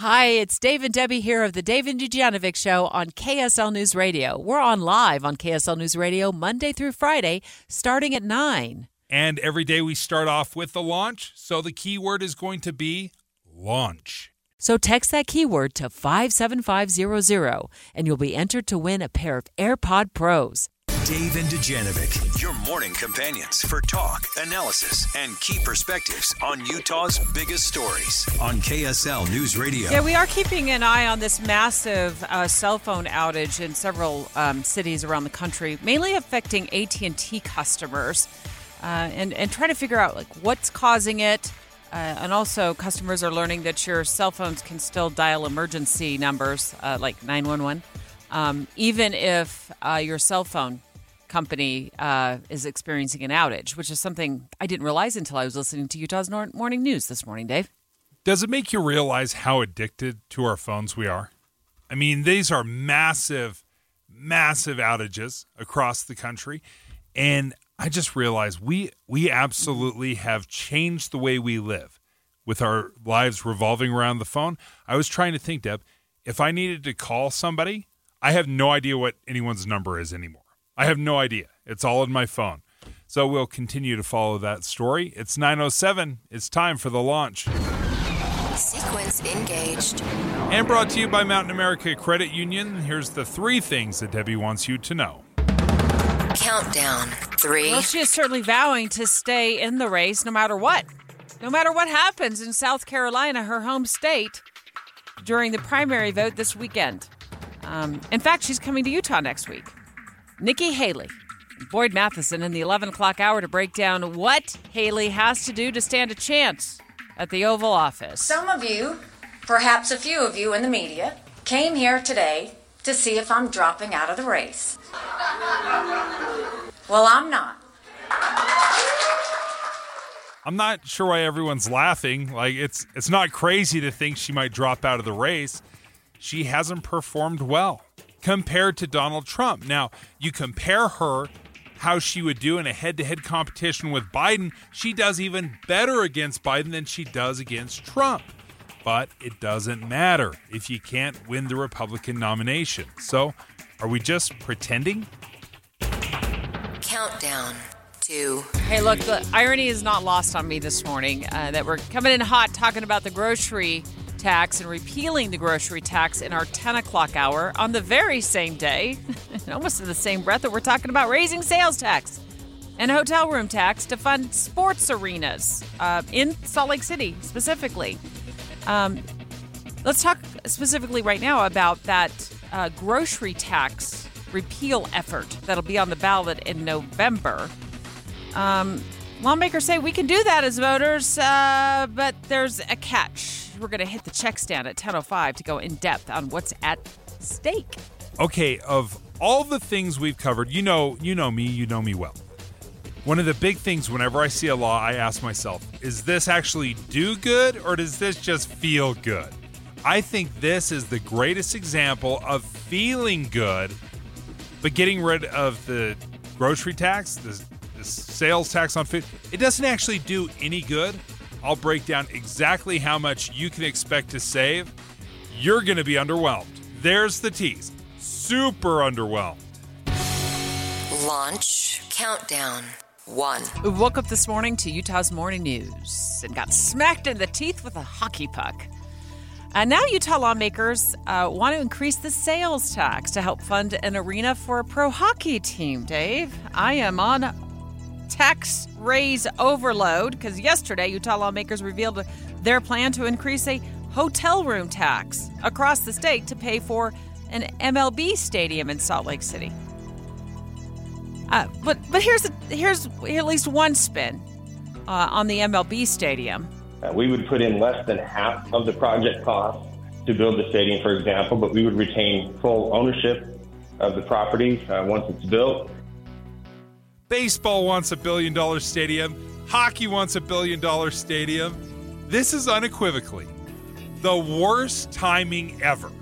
Hi, it's Dave and Debbie here of the Dave and Dujanovic Show on KSL News Radio. We're on live on KSL News Radio Monday through Friday, starting at 9. And every day we start off with the launch. So the keyword is going to be launch. So text that keyword to 57500 and you'll be entered to win a pair of AirPod Pros. Dave and Dujanovic, your morning companions for talk, analysis, and key perspectives on Utah's biggest stories on KSL News Radio. Yeah, we are keeping an eye on this massive uh, cell phone outage in several um, cities around the country, mainly affecting AT&T customers, uh, and and trying to figure out like what's causing it. Uh, and also, customers are learning that your cell phones can still dial emergency numbers uh, like 911, um, even if uh, your cell phone company uh, is experiencing an outage, which is something I didn't realize until I was listening to Utah's Nor- Morning News this morning, Dave. Does it make you realize how addicted to our phones we are? I mean, these are massive, massive outages across the country. And I just realized we we absolutely have changed the way we live with our lives revolving around the phone. I was trying to think, Deb, if I needed to call somebody, I have no idea what anyone's number is anymore. I have no idea. It's all in my phone. So we'll continue to follow that story. It's 907. It's time for the launch. Sequence engaged. And brought to you by Mountain America Credit Union. Here's the three things that Debbie wants you to know. Countdown. Three. Well, she is certainly vowing to stay in the race no matter what. No matter what happens in South Carolina, her home state, during the primary vote this weekend. Um, in fact, she's coming to Utah next week. Nikki Haley, Boyd Matheson in the 11 o'clock hour to break down what Haley has to do to stand a chance at the Oval Office. Some of you, perhaps a few of you in the media, came here today to see if I'm dropping out of the race. Well, I'm not. I'm not sure why everyone's laughing. Like it's it's not crazy to think she might drop out of the race. She hasn't performed well compared to Donald Trump. Now, you compare her how she would do in a head-to-head competition with Biden, she does even better against Biden than she does against Trump. But it doesn't matter if you can't win the Republican nomination. So, are we just pretending? Countdown. Two. Hey, look, the irony is not lost on me this morning uh, that we're coming in hot talking about the grocery tax and repealing the grocery tax in our 10 o'clock hour on the very same day, almost in the same breath that we're talking about raising sales tax and hotel room tax to fund sports arenas uh, in Salt Lake City specifically. Um, let's talk specifically right now about that uh, grocery tax repeal effort that'll be on the ballot in November. Um, lawmakers say we can do that as voters, uh, but there's a catch. We're going to hit the check stand at 10:05 to go in depth on what's at stake. Okay, of all the things we've covered, you know, you know me, you know me well. One of the big things whenever I see a law, I ask myself, is this actually do good or does this just feel good? I think this is the greatest example of feeling good, but getting rid of the grocery tax, the, the sales tax on food, it doesn't actually do any good. I'll break down exactly how much you can expect to save. You're going to be underwhelmed. There's the tease. Super underwhelmed. Launch. Countdown. One. We woke up this morning to Utah's morning news and got smacked in the teeth with a hockey puck. And now Utah lawmakers uh, want to increase the sales tax to help fund an arena for a pro hockey team. Dave, I am on tax raise overload because yesterday Utah lawmakers revealed their plan to increase a hotel room tax across the state to pay for an MLB stadium in Salt Lake City. Uh, but but here's a, here's at least one spin uh, on the MLB stadium. Uh, we would put in less than half of the project cost to build the stadium, for example, but we would retain full ownership of the property uh, once it's built. Baseball wants a billion dollar stadium. Hockey wants a billion dollar stadium. This is unequivocally the worst timing ever.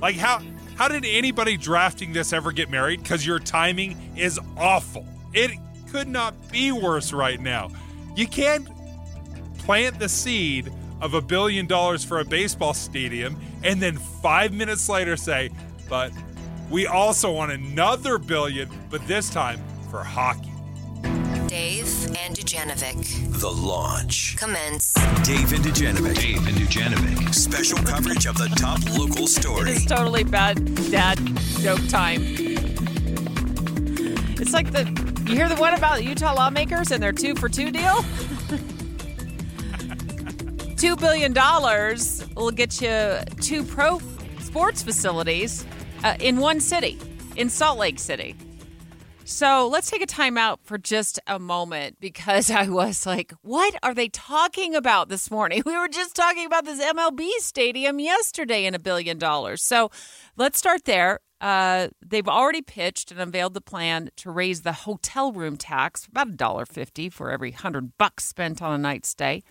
Like how how did anybody drafting this ever get married? Because your timing is awful. It could not be worse right now. You can't plant the seed of a billion dollars for a baseball stadium and then five minutes later say, but we also want another billion, but this time for hockey. Dave and Dujanovic. The launch. Commence. Dave and Dujanovic. Dave and Dujanovic. Special coverage of the top local story. It's totally bad dad joke time. It's like the you hear the one about Utah lawmakers and their two for two deal? two billion dollars will get you two pro sports facilities uh, in one city, in Salt Lake City. So let's take a time out for just a moment because I was like, what are they talking about this morning? We were just talking about this MLB stadium yesterday and a billion dollars. So let's start there. Uh, they've already pitched and unveiled the plan to raise the hotel room tax about a dollar fifty for every hundred bucks spent on a night stay.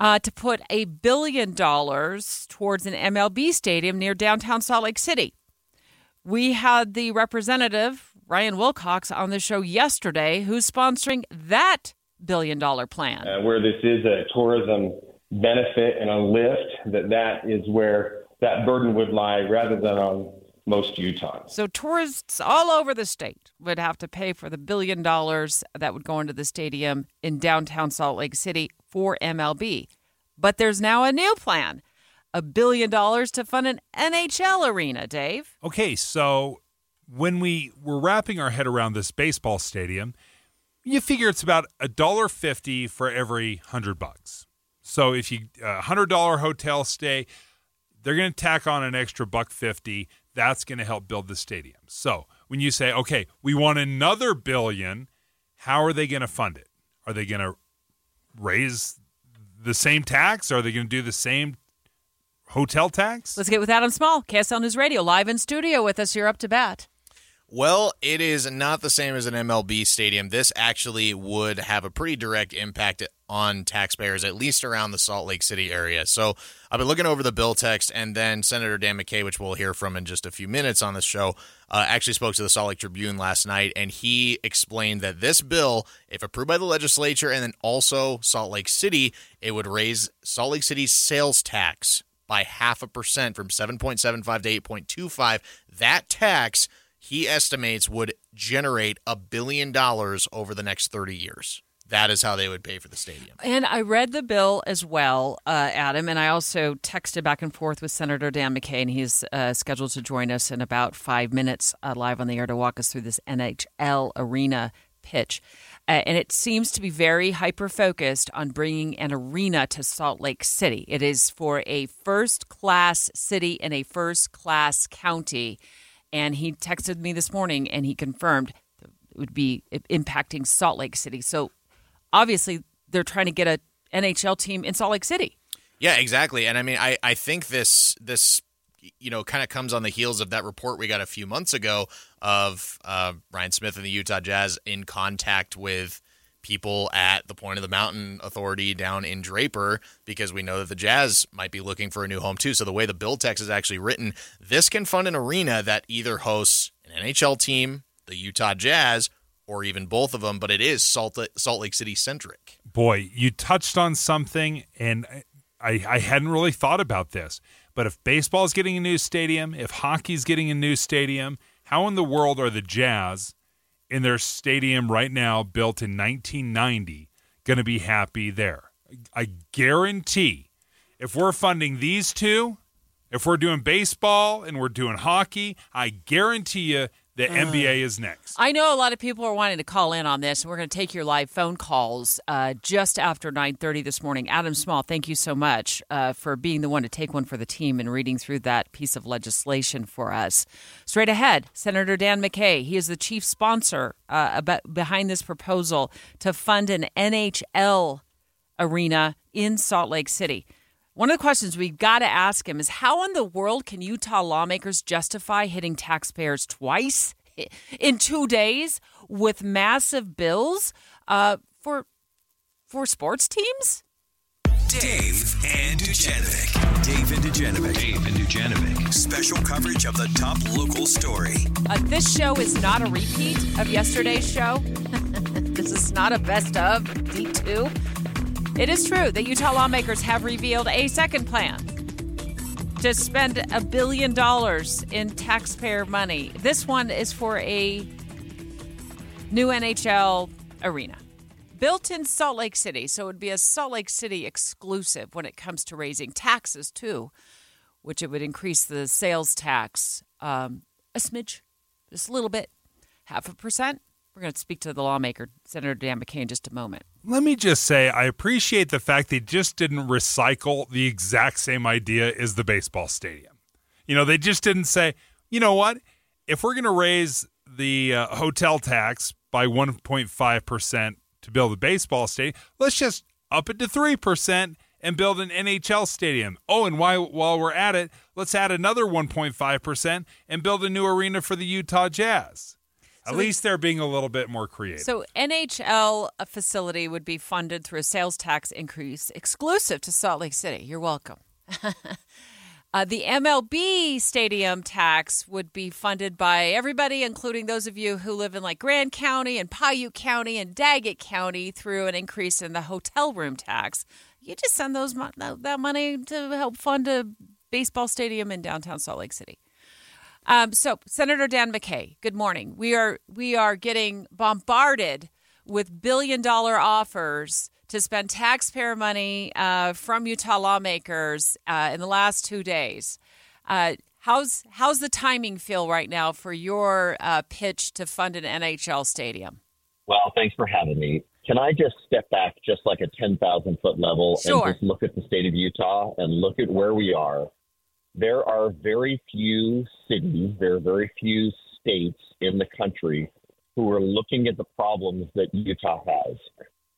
Uh, to put a billion dollars towards an MLB stadium near downtown Salt Lake City. We had the representative Ryan Wilcox on the show yesterday, who's sponsoring that billion dollar plan. Uh, where this is a tourism benefit and a lift, that that is where that burden would lie rather than on most Utahns. So tourists all over the state would have to pay for the billion dollars that would go into the stadium in downtown Salt Lake City for MLB. But there's now a new plan. A billion dollars to fund an NHL arena, Dave. Okay, so when we were wrapping our head around this baseball stadium, you figure it's about a dollar fifty for every hundred bucks. So if you a hundred dollar hotel stay, they're going to tack on an extra buck fifty. That's going to help build the stadium. So when you say, okay, we want another billion, how are they going to fund it? Are they going to raise the same tax? Are they going to do the same hotel tax? Let's get with Adam Small, KSL News Radio, live in studio with us. You're up to bat. Well, it is not the same as an MLB stadium. This actually would have a pretty direct impact on taxpayers, at least around the Salt Lake City area. So I've been looking over the bill text, and then Senator Dan McCay, which we'll hear from in just a few minutes on the show, uh, actually spoke to the Salt Lake Tribune last night, and he explained that this bill, if approved by the legislature and then also Salt Lake City, it would raise Salt Lake City's sales tax by half a percent from 7.75 to 8.25. That tax he estimates would generate a billion dollars over the next 30 years. That is how they would pay for the stadium. And I read the bill as well, uh, Adam, and I also texted back and forth with Senator Dan McCay, and he's uh, scheduled to join us in about five minutes uh, live on the air to walk us through this NHL arena pitch. Uh, and it seems to be very hyper focused on bringing an arena to Salt Lake City. It is for a first class city in a first class county. And he texted me this morning and he confirmed it would be impacting Salt Lake City. So obviously, they're trying to get a NHL team in Salt Lake City. Yeah, exactly. And I mean, I, I think this this you know kind of comes on the heels of that report we got a few months ago of uh, Ryan Smith and the Utah Jazz in contact with people at the Point of the Mountain Authority down in Draper because we know that the Jazz might be looking for a new home too. So the way the bill text is actually written, this can fund an arena that either hosts an NHL team, the Utah Jazz, or even both of them, but it is Salt, Salt Lake City centric. Boy, you touched on something, and I, I hadn't really thought about this. But if baseball's getting a new stadium, if hockey's getting a new stadium, how in the world are the Jazz in their stadium right now, built in 1990, going to be happy there? I guarantee if we're funding these two, if we're doing baseball and we're doing hockey, I guarantee you the uh, NBA is next. I know a lot of people are wanting to call in on this, and we're going to take your live phone calls uh, just after 9.30 this morning. Adam Small, thank you so much uh, for being the one to take one for the team and reading through that piece of legislation for us. Straight ahead, Senator Dan McCay, He is the chief sponsor uh, about, behind this proposal to fund an NHL arena in Salt Lake City. One of the questions we've got to ask him is how in the world can Utah lawmakers justify hitting taxpayers twice in two days with massive bills uh, for for sports teams? Dave and Dujanovic. Dave and Dujanovic. Dave and Dujanovic. Special coverage of the top local story. Uh, this show is not a repeat of yesterday's show. this is not a best of D2. It is true that Utah lawmakers have revealed a second plan to spend a billion dollars in taxpayer money. This one is for a new NHL arena built in Salt Lake City. So it would be a Salt Lake City exclusive when it comes to raising taxes, too, which it would increase the sales tax um, a smidge, just a little bit, half a percent. We're going to speak to the lawmaker, Senator Dan McCay, in just a moment. Let me just say, I appreciate the fact they just didn't recycle the exact same idea as the baseball stadium. You know, they just didn't say, you know what? If we're going to raise the uh, hotel tax by 1.5% to build a baseball stadium, let's just up it to 3% and build an NHL stadium. Oh, and while, while we're at it, let's add another 1.5% and build a new arena for the Utah Jazz. At least they're being a little bit more creative. So NHL facility would be funded through a sales tax increase exclusive to Salt Lake City. You're welcome. uh, the MLB stadium tax would be funded by everybody, including those of you who live in like Grand County and Piute County and Daggett County, through an increase in the hotel room tax. You just send those that money to help fund a baseball stadium in downtown Salt Lake City. Um, so, Senator Dan McCay, good morning. We are we are getting bombarded with billion dollar offers to spend taxpayer money uh, from Utah lawmakers uh, in the last two days. Uh, how's how's the timing feel right now for your uh, pitch to fund an NHL stadium? Well, thanks for having me. Can I just step back just like a 10,000 foot level sure. and just look at the state of Utah and look at where we are there are very few cities, there are very few states in the country who are looking at the problems that Utah has.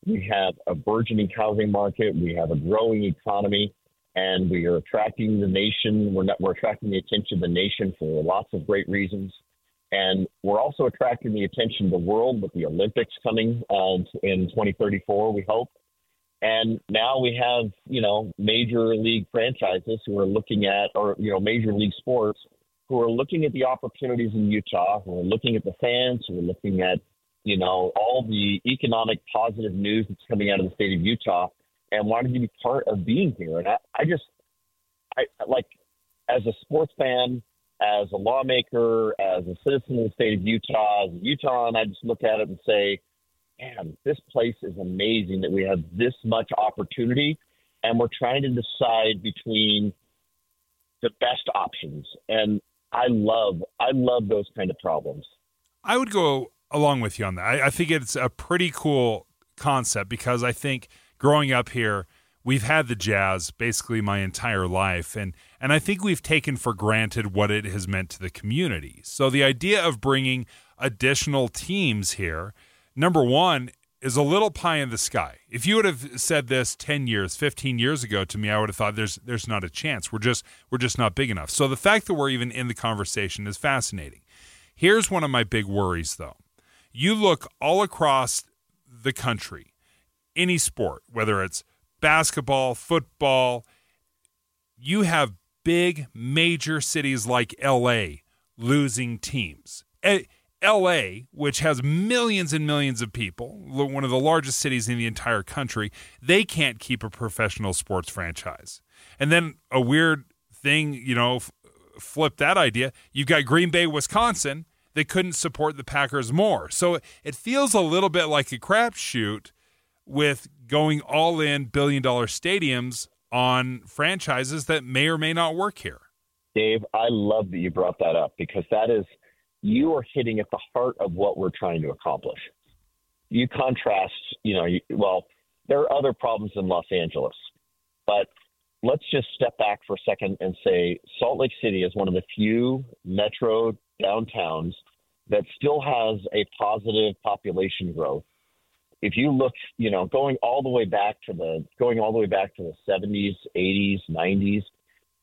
We have a burgeoning housing market, we have a growing economy, and we are attracting the nation. We're not, we're attracting the attention of the nation for lots of great reasons, and we're also attracting the attention of the world with the Olympics coming uh, in 2034. We hope, and now we have, you know, major league franchises who are looking at, or, you know, major league sports who are looking at the opportunities in Utah, who are looking at the fans, who are looking at, you know, all the economic positive news that's coming out of the state of Utah and wanting to be part of being here. And I, I just, I like, as a sports fan, as a lawmaker, as a citizen of the state of Utah, as a Utah, and I just look at it and say, man, this place is amazing that we have this much opportunity and we're trying to decide between the best options. And I love, I love those kind of problems. I would go along with you on that. I, I think it's a pretty cool concept because I think growing up here, we've had the jazz basically my entire life and and I think we've taken for granted what it has meant to the community. So the idea of bringing additional teams here number one is a little pie in the sky. If you would have said this 10 years, 15 years ago to me, I would have thought there's there's not a chance. We're just we're just not big enough. So the fact that we're even in the conversation is fascinating. Here's one of my big worries though. You look all across the country, any sport, whether it's basketball, football, you have big major cities like LA losing teams. Eh, LA, which has millions and millions of people, one of the largest cities in the entire country, they can't keep a professional sports franchise. And then a weird thing, you know, f- flip that idea. You've got Green Bay, Wisconsin. They couldn't support the Packers more. So it feels a little bit like a crapshoot with going all in billion dollar stadiums on franchises that may or may not work here. Dave, I love that you brought that up because that is – you are hitting at the heart of what we're trying to accomplish. You contrast, you know, you, well, there are other problems in Los Angeles, but let's just step back for a second and say Salt Lake City is one of the few metro downtowns that still has a positive population growth. If you look, you know, going all the way back to the going all the way back to the 70s, 80s, 90s,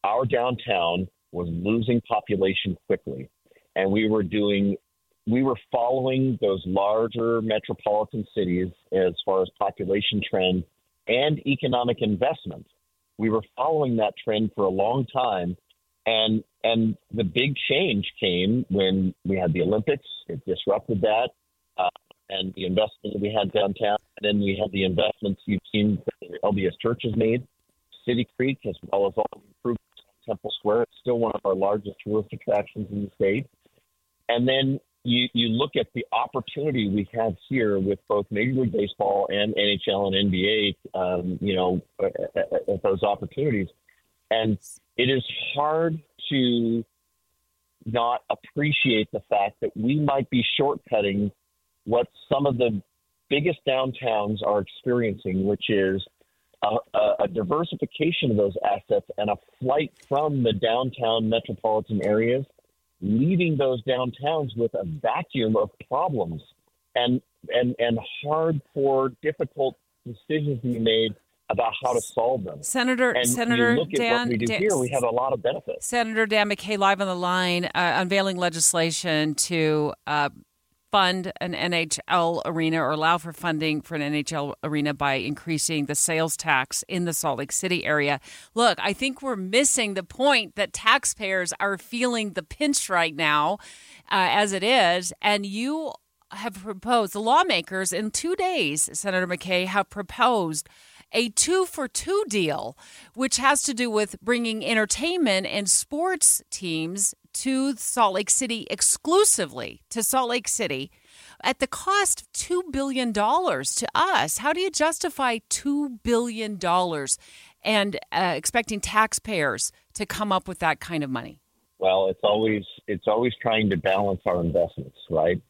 our downtown was losing population quickly and we were doing we were following those larger metropolitan cities as far as population trend and economic investment. We were following that trend for a long time, and and the big change came when we had the Olympics. It disrupted that, uh, and the investment that we had downtown. And then we had the investments you've seen that LDS Church has made, City Creek, as well as all the improvements on Temple Square. It's still one of our largest tourist attractions in the state. And then you, you look at the opportunity we have here with both Major League Baseball and NHL and NBA, um, you know, at, at those opportunities. And it is hard to not appreciate the fact that we might be shortcutting what some of the biggest downtowns are experiencing, which is a, a, a, diversification of those assets and a flight from the downtown metropolitan areas, leaving those downtowns with a vacuum of problems and and and hard for difficult decisions to be made about how to solve them. Senator and Senator look Dan, at what we do Dan, here, we have a lot of benefits. Senator Dan McCay live on the line, uh, unveiling legislation to uh, fund an NHL arena or allow for funding for an NHL arena by increasing the sales tax in the Salt Lake City area. Look, I think we're missing the point that taxpayers are feeling the pinch right now, uh, as it is, and you have proposed the lawmakers in two days. Senator McCay have proposed a two for two deal, which has to do with bringing entertainment and sports teams to Salt Lake City exclusively to Salt Lake City at the cost of $2 billion to us. How do you justify $2 billion and uh, expecting taxpayers to come up with that kind of money? Well, it's always it's always trying to balance our investments, right?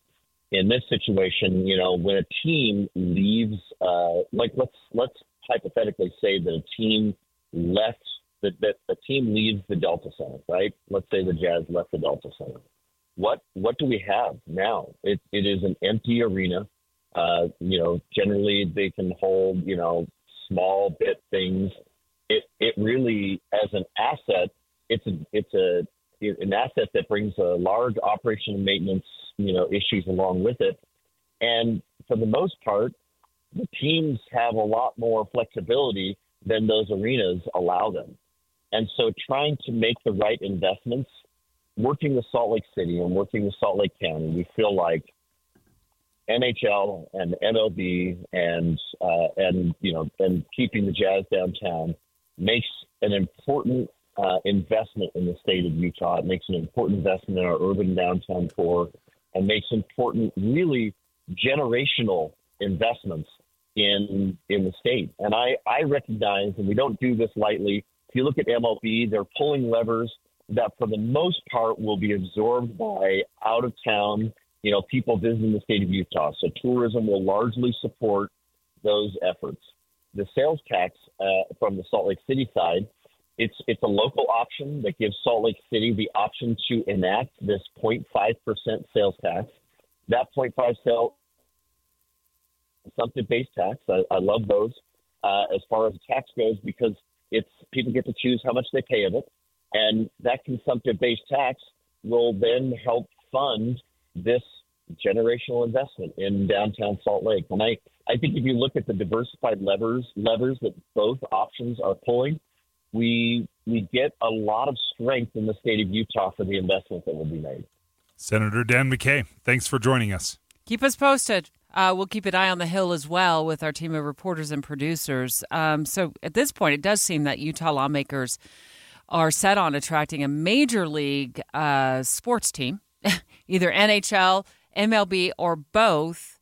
In this situation, you know, when a team leaves, uh, like let's let's hypothetically say that a team left that, that a team leaves the Delta Center, right? Let's say the Jazz left the Delta Center. What what do we have now? It it is an empty arena. Uh, you know, generally they can hold you know small bit things. It it really as an asset, it's a it's a an asset that brings a large operation and maintenance you know issues along with it. And for the most part, the teams have a lot more flexibility than those arenas allow them. And so trying to make the right investments, working with Salt Lake City and working with Salt Lake County, we feel like NHL and MLB and uh, and you know and keeping the Jazz downtown makes an important uh, investment in the state of Utah. It makes an important investment in our urban downtown core, and makes important, really generational investments in in the state. And I I recognize, and we don't do this lightly. If you look at MLB, they're pulling levers that, for the most part, will be absorbed by out of town, you know, people visiting the state of Utah. So tourism will largely support those efforts. The sales tax uh, from the Salt Lake City side, it's it's a local option that gives Salt Lake City the option to enact this 0.5% sales tax. That 0.5 sale consumptive based tax. I, I love those uh, as far as tax goes because it's people get to choose how much they pay of it, and that consumptive based tax will then help fund this generational investment in downtown Salt Lake. And I, I think if you look at the diversified levers levers that both options are pulling, we we get a lot of strength in the state of Utah for the investment that will be made. Senator Dan McCay, thanks for joining us. Keep us posted. Uh, we'll keep an eye on the Hill as well with our team of reporters and producers. Um, so at this point, it does seem that Utah lawmakers are set on attracting a major league uh, sports team, either NHL, MLB, or both,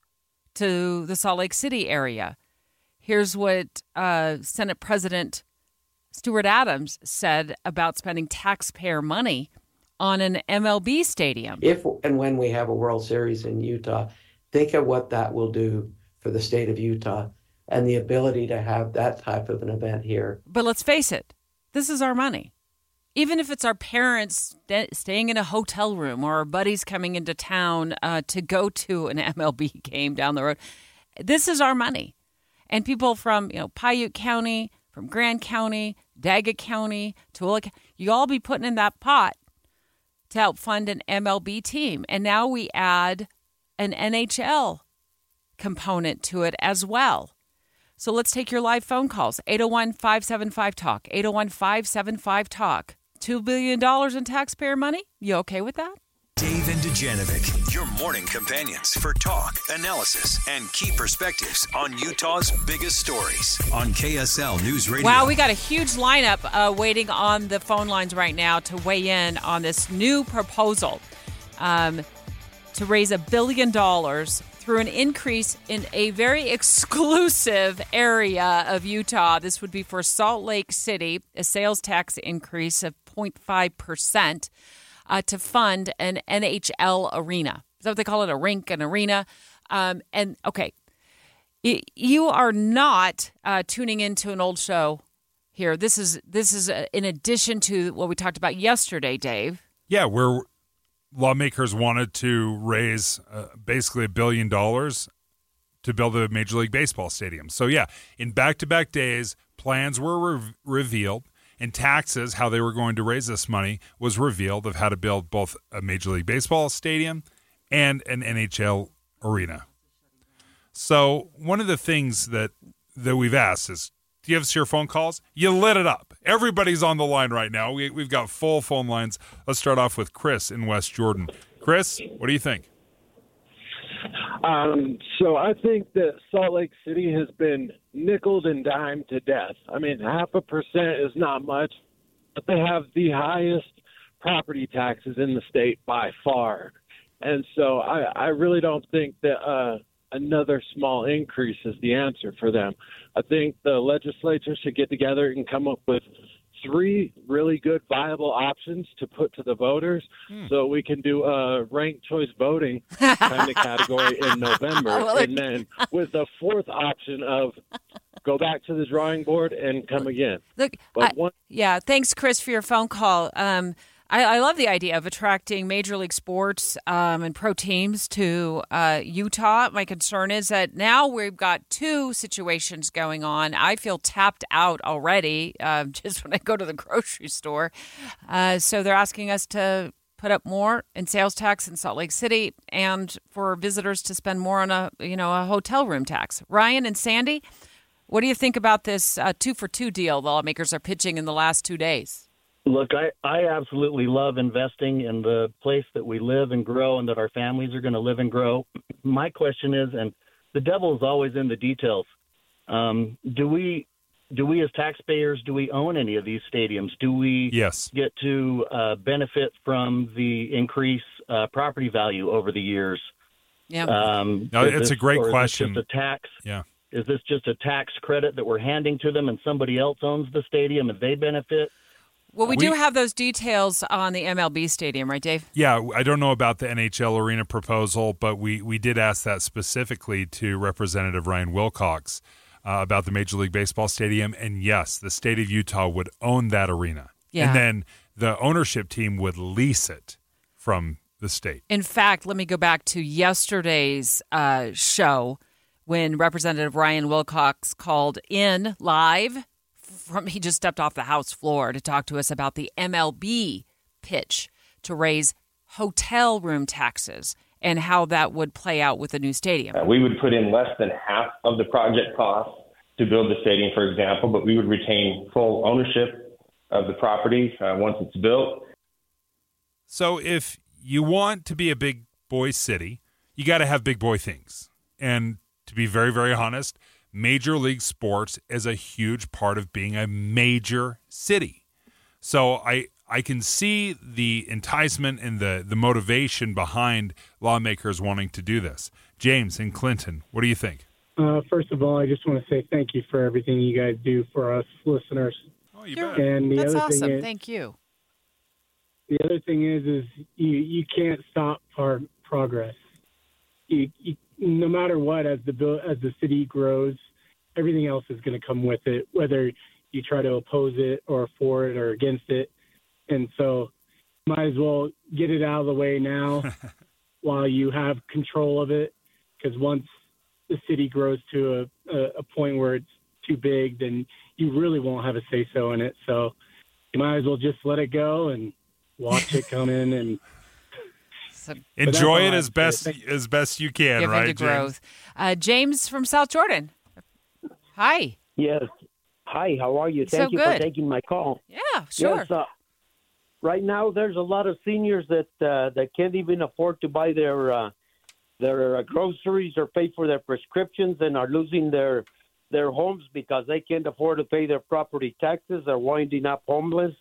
to the Salt Lake City area. Here's what uh, Senate President Stuart Adams said about spending taxpayer money on an MLB stadium. If and when we have a World Series in Utah, Think of what that will do for the state of Utah and the ability to have that type of an event here. But let's face it, this is our money. Even if it's our parents st- staying in a hotel room or our buddies coming into town uh, to go to an MLB game down the road, this is our money. And people from you know Piute County, from Grand County, Daggett County, Tooele, you all be putting in that pot to help fund an MLB team. And now we add an NHL component to it as well. So let's take your live phone calls 801 575 Talk, 801 575 Talk. $2 billion in taxpayer money? You okay with that? Dave and Dujanovic, your morning companions for talk, analysis, and key perspectives on Utah's biggest stories on KSL News Radio. Wow, we got a huge lineup uh, waiting on the phone lines right now to weigh in on this new proposal um, to raise a billion dollars through an increase in a very exclusive area of Utah. This would be for Salt Lake City, a sales tax increase of 0.5% uh, to fund an NHL arena. Is that what they call it? A rink, an arena. Um, and okay, you are not uh, tuning into an old show here. This is this is uh, in addition to what we talked about yesterday, Dave. Yeah, where lawmakers wanted to raise uh, basically a billion dollars to build a Major League Baseball stadium. So yeah, in back-to-back days, plans were re- revealed and taxes, how they were going to raise this money, was revealed of how to build both a Major League Baseball stadium and an NHL arena. So one of the things that that we've asked is, do you have your phone calls? You lit it up. Everybody's on the line right now. We, we've got full phone lines. Let's start off with Chris in West Jordan. Chris, what do you think? Um, so I think that Salt Lake City has been nickeled and dimed to death. I mean, half a percent is not much, but they have the highest property taxes in the state by far. And so I, I really don't think that uh, another small increase is the answer for them. I think the legislature should get together and come up with three really good viable options to put to the voters hmm. so we can do a ranked choice voting kind of category in November. and then with the fourth option of go back to the drawing board and come again. Look, I, one- yeah, thanks, Chris, for your phone call. Um, I, I, love the idea of attracting major league sports um, and pro teams to uh, Utah. My concern is that now we've got two situations going on. I feel tapped out already uh, just when I go to the grocery store. Uh, so they're asking us to put up more in sales tax in Salt Lake City and for visitors to spend more on a you know a hotel room tax. Ryan and Sandy, what do you think about this uh, two for two deal the lawmakers are pitching in the last two days? Look, I, I absolutely love investing in the place that we live and grow and that our families are going to live and grow. My question is, and the devil is always in the details. Um, do we do we as taxpayers do we own any of these stadiums? Do we yes. get to uh, benefit from the increased uh, property value over the years? Yeah, um, no, it's this, a great question. Just a tax. Yeah, is this just a tax credit that we're handing to them, and somebody else owns the stadium and they benefit? Well, we, we, do have those details on the MLB stadium, right, Dave? Yeah, I don't know about the NHL arena proposal, but we, we did ask that specifically to Representative Ryan Wilcox uh, about the Major League Baseball stadium. And yes, the state of Utah would own that arena. Yeah. And then the ownership team would lease it from the state. In fact, let me go back to yesterday's uh, show when Representative Ryan Wilcox called in live from he just stepped off the House floor to talk to us about the MLB pitch to raise hotel room taxes and how that would play out with the new stadium. Uh, we would put in less than half of the project cost to build the stadium, for example, but we would retain full ownership of the property uh, once it's built. So if you want to be a big boy city, you got to have big boy things. And to be very, very honest, major league sports is a huge part of being a major city. So I I can see the enticement and the the motivation behind lawmakers wanting to do this. James and Clinton, what do you think? Uh, first of all, I just want to say thank you for everything you guys do for us listeners. Oh, you bet. And the That's other awesome. thing is, thank you. The other thing is, is you you can't stop our progress. You, you no matter what, as the as the city grows, everything else is going to come with it, whether you try to oppose it or for it or against it. And so, might as well get it out of the way now while you have control of it, because once the city grows to a, a, a point where it's too big, then you really won't have a say so in it. So, you might as well just let it go and watch it come in and enjoy it as best as best you can, Give right? Into growth. Uh, James from South Jordan. Hi. Yes. Hi. How are you? So Thank you good. for taking my call. Yeah, sure. Yes, uh, right now there's a lot of seniors that uh, that can't even afford to buy their uh, their uh, groceries or pay for their prescriptions and are losing their their homes because they can't afford to pay their property taxes. They're winding up homeless.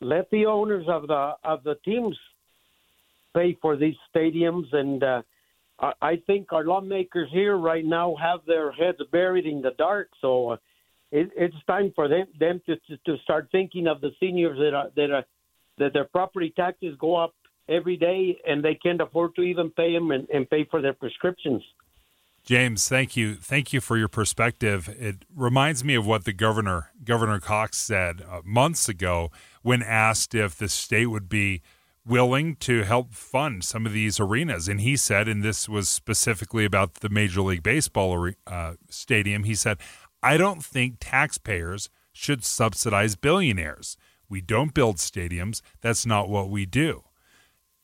Let the owners of the of the teams pay for these stadiums, and uh, I, think our lawmakers here right now have their heads buried in the dark. So uh, it, it's time for them them to, to to start thinking of the seniors that are that are that their property taxes go up every day and they can't afford to even pay them and, and pay for their prescriptions. James, thank you. Thank you for your perspective. It reminds me of what the governor, Governor Cox, said uh, months ago when asked if the state would be willing to help fund some of these arenas. And he said, and this was specifically about the Major League Baseball uh, stadium, he said, I don't think taxpayers should subsidize billionaires. We don't build stadiums. That's not what we do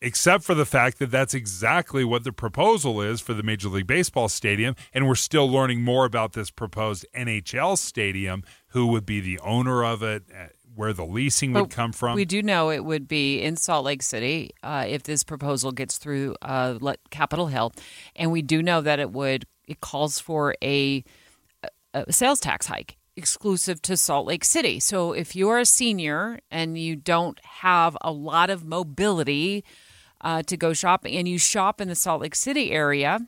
except for the fact that that's exactly what the proposal is for the Major League Baseball stadium. And we're still learning more about this proposed NHL stadium, who would be the owner of it, uh, where the leasing would come from. We do know it would be in Salt Lake City uh, if this proposal gets through uh, Capitol Hill. And we do know that it would, it calls for a, a sales tax hike exclusive to Salt Lake City. So if you're a senior and you don't have a lot of mobility, uh, to go shopping and you shop in the Salt Lake City area,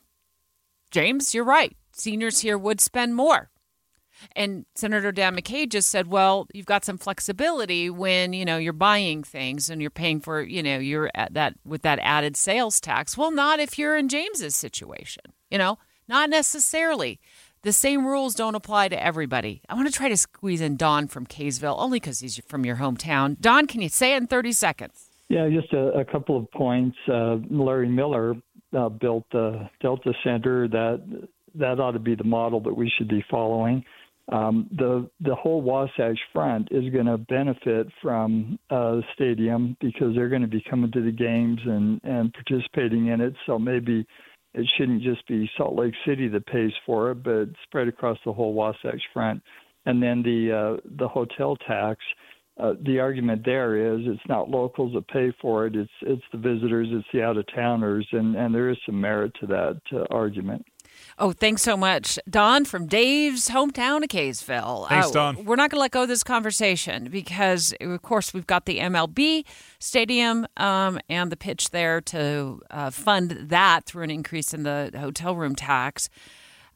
James, you're right. Seniors here would spend more. And Senator Dan McCay just said, well, you've got some flexibility when, you know, you're buying things and you're paying for, you know, you're at that with that added sales tax. Well, not if you're in James's situation, you know, not necessarily. The same rules don't apply to everybody. I want to try to squeeze in Don from Kaysville, only because he's from your hometown. Don, can you say it in 30 seconds? Yeah, just a, a couple of points. Uh, Larry Miller uh, built the Delta Center. That that ought to be the model that we should be following. Um, the the whole Wasatch Front is going to benefit from uh, the stadium because they're going to be coming to the games and and participating in it. So maybe it shouldn't just be Salt Lake City that pays for it, but spread across the whole Wasatch Front. And then the uh, the hotel tax uh, the argument there is it's not locals that pay for it; it's it's the visitors, it's the out of towners, and and there is some merit to that uh, argument. Oh, thanks so much, Don from Dave's hometown of Kaysville. Thanks, uh, Don. We're not going to let go of this conversation because, of course, we've got the MLB stadium um, and the pitch there to uh, fund that through an increase in the hotel room tax.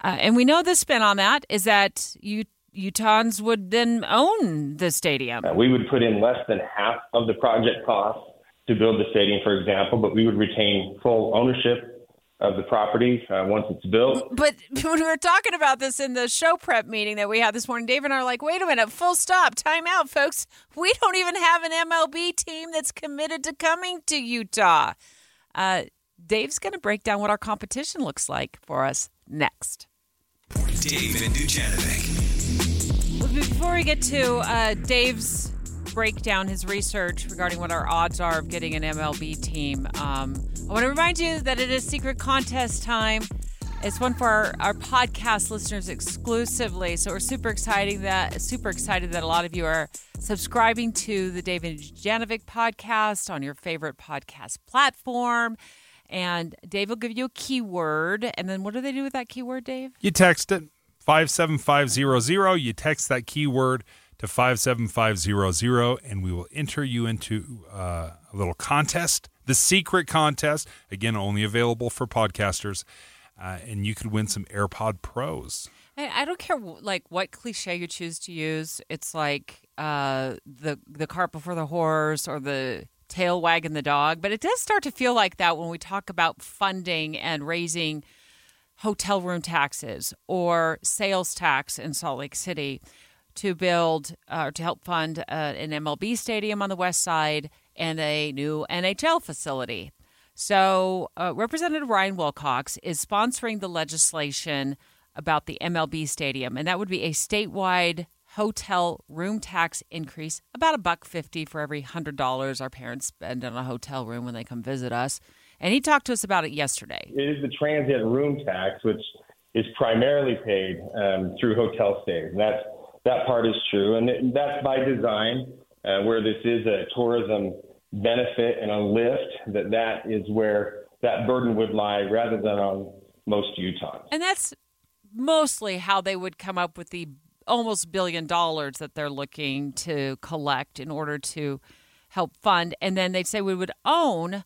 Uh, and we know the spin on that is that you Utahns would then own the stadium. Uh, we would put in less than half of the project cost to build the stadium, for example, but we would retain full ownership of the property uh, once it's built. But when we were talking about this in the show prep meeting that we had this morning, Dave and I are like, wait a minute, full stop, time out, folks. We don't even have an MLB team that's committed to coming to Utah. Uh, Dave's going to break down what our competition looks like for us next. Dave and Dujanovic before we get to uh, Dave's breakdown, his research regarding what our odds are of getting an MLB team, um, I want to remind you that it is secret contest time. It's one for our, our podcast listeners exclusively. So we're super excited that super excited that a lot of you are subscribing to the Dave and Dujanovic podcast on your favorite podcast platform. And Dave will give you a keyword. And then what do they do with that keyword, Dave? You text it 57500. You text that keyword to 57500 and we will enter you into uh, a little contest, the secret contest, again only available for podcasters, uh, and you could win some AirPod Pros. I don't care like what cliche you choose to use. It's like uh, the the cart before the horse or the tail wagging the dog, but it does start to feel like that when we talk about funding and raising – hotel room taxes or sales tax in Salt Lake City to build or uh, to help fund uh, an MLB stadium on the west side and a new NHL facility. So, uh, Representative Ryan Wilcox is sponsoring the legislation about the MLB stadium, and that would be a statewide hotel room tax increase, about a buck fifty for every hundred dollars our parents spend on a hotel room when they come visit us. And he talked to us about it yesterday. It is the transient room tax, which is primarily paid um, through hotel stays. And that's, that part is true. And that's by design. uh, where this is a tourism benefit and a lift, that that is where that burden would lie rather than on most Utahns. And that's mostly how they would come up with the almost billion dollars that they're looking to collect in order to help fund. And then they'd say we would own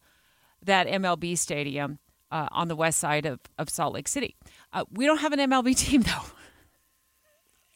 that MLB stadium uh, on the west side of, of Salt Lake City. Uh, we don't have an MLB team, though.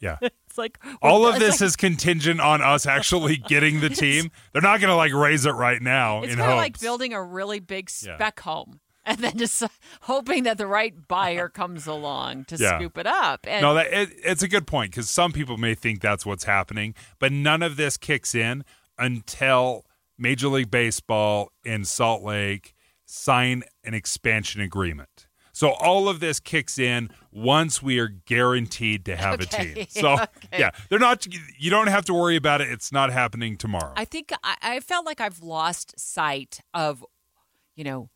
Yeah. it's like All of this like- is contingent on us actually getting the team. They're not going to like raise it right now It's in kind of like building a really big Yeah. spec home and then just hoping that the right buyer comes along to Yeah. scoop it up. And no, that it, it's a good point because some people may think that's what's happening, but none of this kicks in until Major League Baseball in Salt Lake sign an expansion agreement. So all of this kicks in once we are guaranteed to have a team. So okay. yeah, they're not. You don't have to worry about it. It's not happening tomorrow. I think I, I felt like I've lost sight of, you know,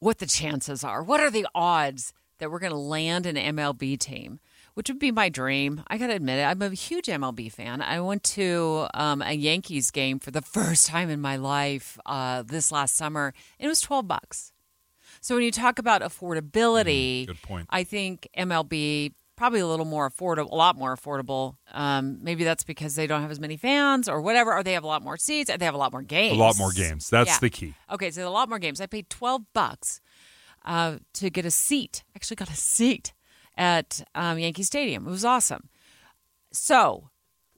what the chances are. What are the odds that we're going to land an MLB team? Which would be my dream. I got to admit it. I'm a huge MLB fan. I went to um, a Yankees game for the first time in my life uh, this last summer, and it was 12 bucks. So when you talk about affordability, good point. I think MLB probably a little more affordable, a lot more affordable. Um, maybe that's because they don't have as many fans or whatever, or they have a lot more seats, they have a lot more games. A lot more games. That's Yeah. the key. Okay, so a lot more games. I paid twelve bucks uh, to get a seat. Actually, got a seat at um, Yankee Stadium. It was awesome. So,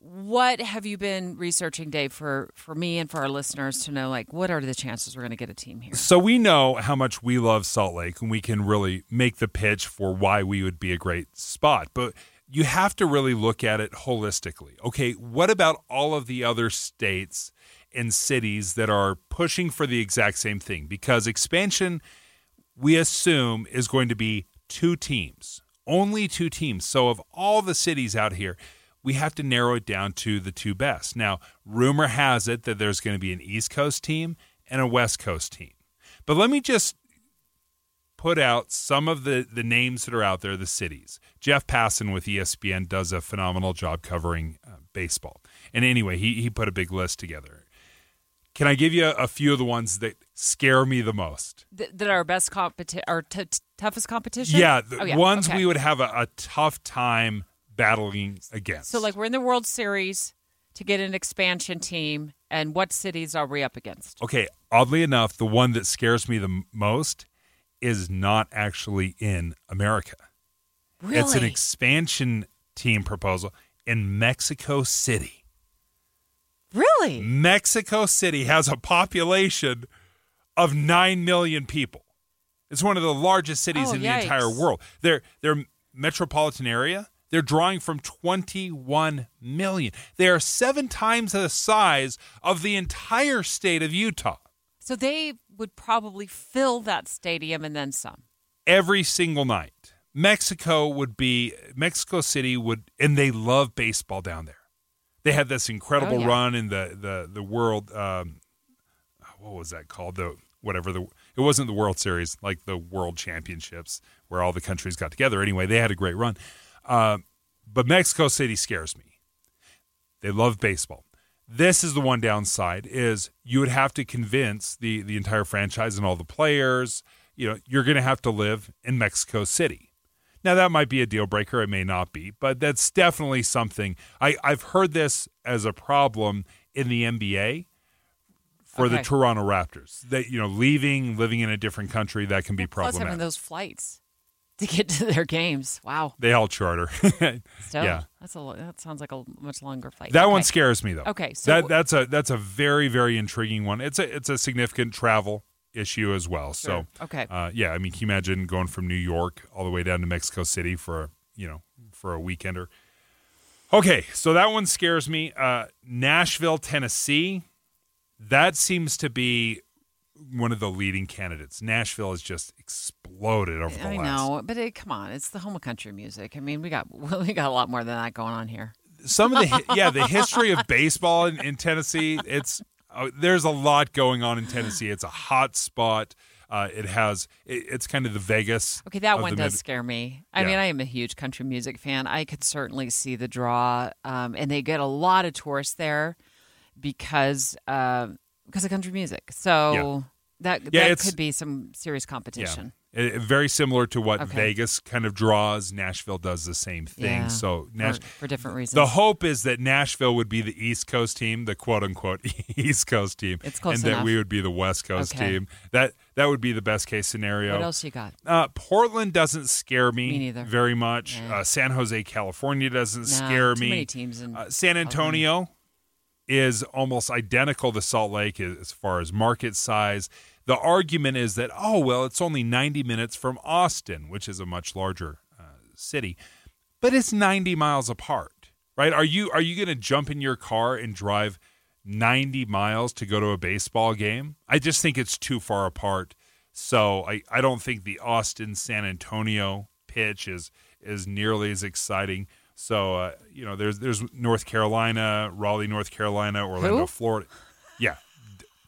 what have you been researching, Dave, for for me and for our listeners to know? Like, what are the chances we're going to get a team here? So we know how much we love Salt Lake, and we can really make the pitch for why we would be a great spot. But you have to really look at it holistically. Okay, what about all of the other states and cities that are pushing for the exact same thing? Because expansion, we assume, is going to be two teams, only two teams. So of all the cities out here, we have to narrow it down to the two best. Now, rumor has it that there's going to be an East Coast team and a West Coast team. But let me just put out some of the, the names that are out there, the cities. Jeff Passan with ESPN does a phenomenal job covering uh, baseball. And anyway, he, he put a big list together. Can I give you a, a few of the ones that scare me the most? Th- that are our best competition our t- t- toughest competition? Yeah, the Oh, ones okay. we would have a, a tough time battling against. So, like, we're in the World Series to get an expansion team, and what cities are we up against? Okay, oddly enough, the one that scares me the most is not actually in America. Really? It's an expansion team proposal in Mexico City. Really? Mexico City has a population of 9 million people. It's one of the largest cities Oh, in the entire world. Their their metropolitan area, they're drawing from 21 million. They are 7 times the size of the entire state of Utah. So they would probably fill that stadium and then some. every single night. Mexico would be Mexico City would, and they love baseball down there. They had this incredible Oh, yeah. run in the the the world. Um, what was that called? The whatever the it wasn't the World Series, like the World Championships, where all the countries got together. Anyway, they had a great run. Uh, but Mexico City scares me. They love baseball. This is the one downside is you would have to convince the the entire franchise and all the players, you know, you're going to have to live in Mexico City. Now that might be a deal breaker, it may not be, but that's definitely something. I I've heard this as a problem in the NBA for the Toronto Raptors. That you know, leaving, living in a different country that can be Plus, problematic. having those flights to get to their games. Wow. they all charter. Yeah. that's a that sounds like a much longer flight. That Okay. one scares me though. Okay, so that that's a that's a very very intriguing one. It's a it's a significant travel issue as well. Sure. So Okay. uh, yeah, I mean, can you imagine going from New York all the way down to Mexico City for you know for a weekender? Okay, so that one scares me. Uh, Nashville, Tennessee, that seems to be one of the leading candidates. Nashville has just exploded over the last year. I last know, but it, come on, it's the home of country music. I mean, we got we got a lot more than that going on here. some of the yeah the history of baseball in, in Tennessee. It's uh, there's a lot going on in Tennessee. It's a hot spot. Uh, it has it, it's kind of the Vegas. Okay, that one does mid- scare me. I Yeah. mean, I am a huge country music fan. I could certainly see the draw, um, and they get a lot of tourists there. because uh, because of country music. So Yeah. that Yeah, that could be some serious competition. Uh, very similar to what Okay. Vegas kind of draws. Nashville does the same thing. Yeah, So Nash- for, for different reasons. The hope is that Nashville would be the East Coast team, the quote unquote East Coast team, It's close and that we would be the West Coast Okay. team. That that would be the best case scenario. What else you got? Uh, Portland doesn't scare me, Me neither. very much. Nah. Uh, San Jose, California doesn't scare me. many teams in uh, San Antonio is almost identical to Salt Lake as far as market size. The argument is that oh well, it's only 90 minutes from Austin, which is a much larger uh, city, but it's 90 miles apart, right? Are you are you going to jump in your car and drive 90 miles to go to a baseball game? I just think it's too far apart. So I, I don't think the Austin San Antonio pitch is is nearly as exciting. So uh, you know, there's there's North Carolina, Raleigh, North Carolina, Orlando, Who? Florida. Yeah,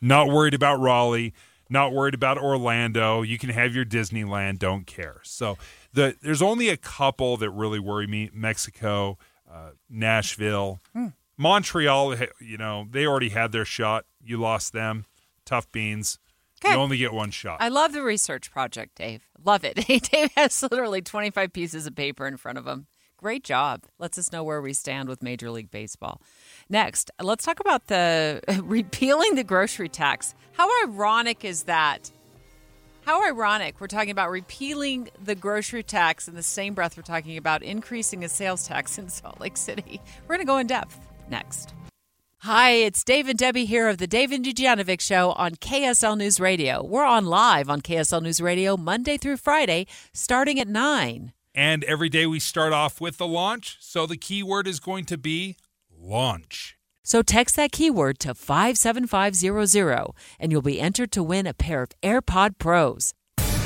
not worried about Raleigh. Not worried about Orlando. You can have your Disneyland. Don't care. So the there's only a couple that really worry me: Mexico, uh, Nashville, Hmm. Montreal. You know they already had their shot. You lost them. Tough beans. Okay. You only get one shot. I love the research project, Dave. Love it. Dave has literally 25 pieces of paper in front of him. Great job. Lets us know where we stand with Major League Baseball. Next, let's talk about the repealing the grocery tax. How ironic is that? How ironic. We're talking about repealing the grocery tax in the same breath we're talking about increasing a sales tax in Salt Lake City. We're going to go in depth next. Hi, it's Dave and Debbie here of the Dave and Dujanovic Show on KSL News Radio. We're on live on KSL News Radio Monday through Friday, starting at 9. And every day we start off with the launch. So the keyword is going to be launch. So text that keyword to 57500 and you'll be entered to win a pair of AirPod Pros.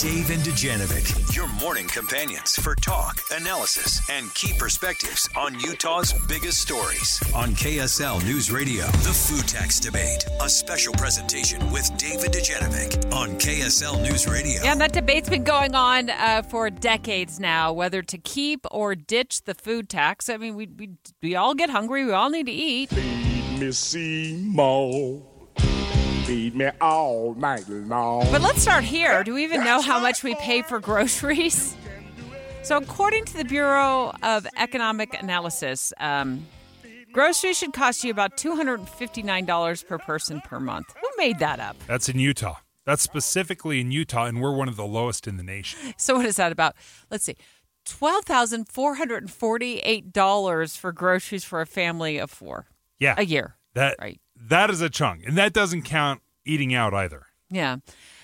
Dave and Dujanovic, your morning companions for talk, analysis, and key perspectives on Utah's biggest stories on KSL News Radio. The Food Tax Debate, a special presentation with Dave and Dujanovic on KSL News Radio. Yeah, that debate's been going on uh, for decades now, whether to keep or ditch the food tax. I mean, we, we, we all get hungry, we all need to eat. Feed me Seymour. Feed me all night long. But let's start here. Do we even know how much we pay for groceries? So, according to the Bureau of Economic Analysis, um, groceries should cost you about $259 per person per month. Who made that up? That's in Utah. That's specifically in Utah, and we're one of the lowest in the nation. So, what is that about? Let's see. $12,448 for groceries for a family of four. Yeah. A year. That Right. That is a chunk, and that doesn't count eating out either. Yeah.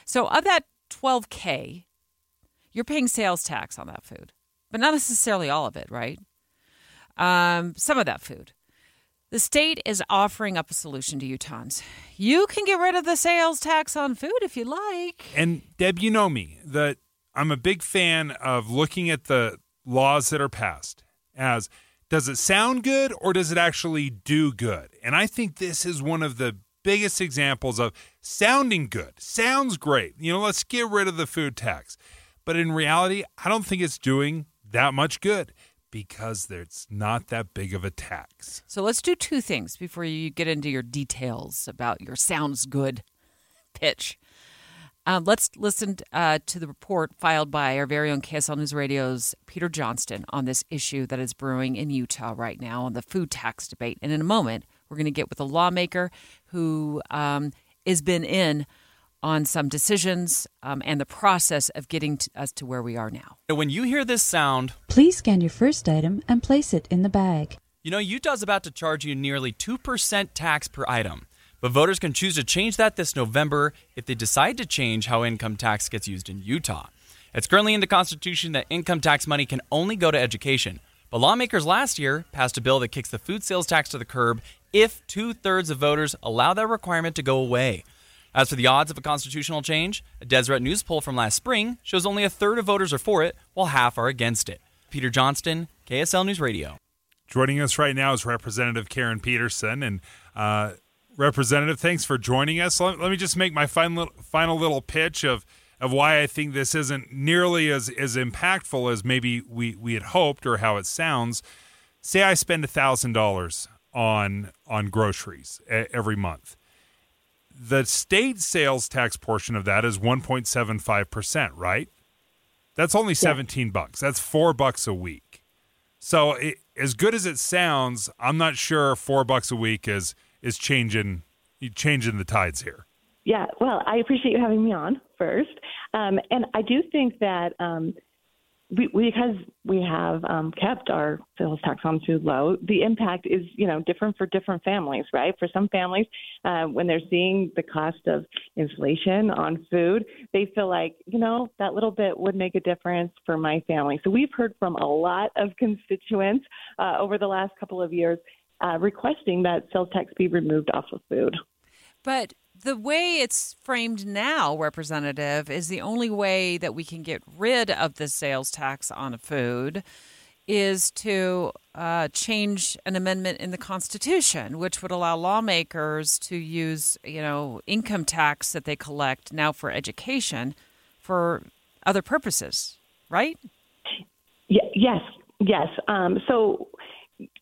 So of that 12K, you're paying sales tax on that food, but not necessarily all of it, right? Um, some of that food. The state is offering up a solution to Utahns. You can get rid of the sales tax on food if you like. And Deb, you know me that I'm a big fan of looking at the laws that are passed as does it sound good or does it actually do good? And I think this is one of the biggest examples of sounding good. Sounds great. You know, let's get rid of the food tax. But in reality, I don't think it's doing that much good because there's not that big of a tax. So let's do two things before you get into your details about your sounds good pitch. Um, let's listen uh, to the report filed by our very own KSL News Radio's Peter Johnston on this issue that is brewing in Utah right now on the food tax debate. And in a moment, we're going to get with a lawmaker who um, has been in on some decisions um, and the process of getting to us to where we are now. When you hear this sound, Please scan your first item and place it in the bag. you know Utah's about to charge you nearly 2% tax per item. But voters can choose to change that this November if they decide to change how income tax gets used in Utah. It's currently in the Constitution that income tax money can only go to education. But lawmakers last year passed a bill that kicks the food sales tax to the curb if two thirds of voters allow that requirement to go away. As for the odds of a constitutional change, a Deseret News poll from last spring shows only a third of voters are for it, while half are against it. Peter Johnston, KSL News Radio. Joining us right now is Representative Karen Peterson. And, uh, Representative, thanks for joining us. Let, let me just make my final, final little pitch of, of why I think this isn't nearly as, as impactful as maybe we, we had hoped or how it sounds. Say I spend $1,000 on on groceries every month. The state sales tax portion of that is 1.75%, right? That's only 17 yeah. bucks. That's 4 bucks a week. So it, as good as it sounds, I'm not sure 4 bucks a week is is changing changing the tides here. Yeah, well, I appreciate you having me on first. Um, and I do think that um, we, because we have um, kept our sales tax on food low, the impact is you know different for different families, right? For some families, uh, when they're seeing the cost of inflation on food, they feel like you know that little bit would make a difference for my family. So we've heard from a lot of constituents uh, over the last couple of years uh, requesting that sales tax be removed off of food. But the way it's framed now, Representative, is the only way that we can get rid of the sales tax on food is to uh, change an amendment in the Constitution, which would allow lawmakers to use, you know, income tax that they collect now for education for other purposes, right? yes, yes. Um, so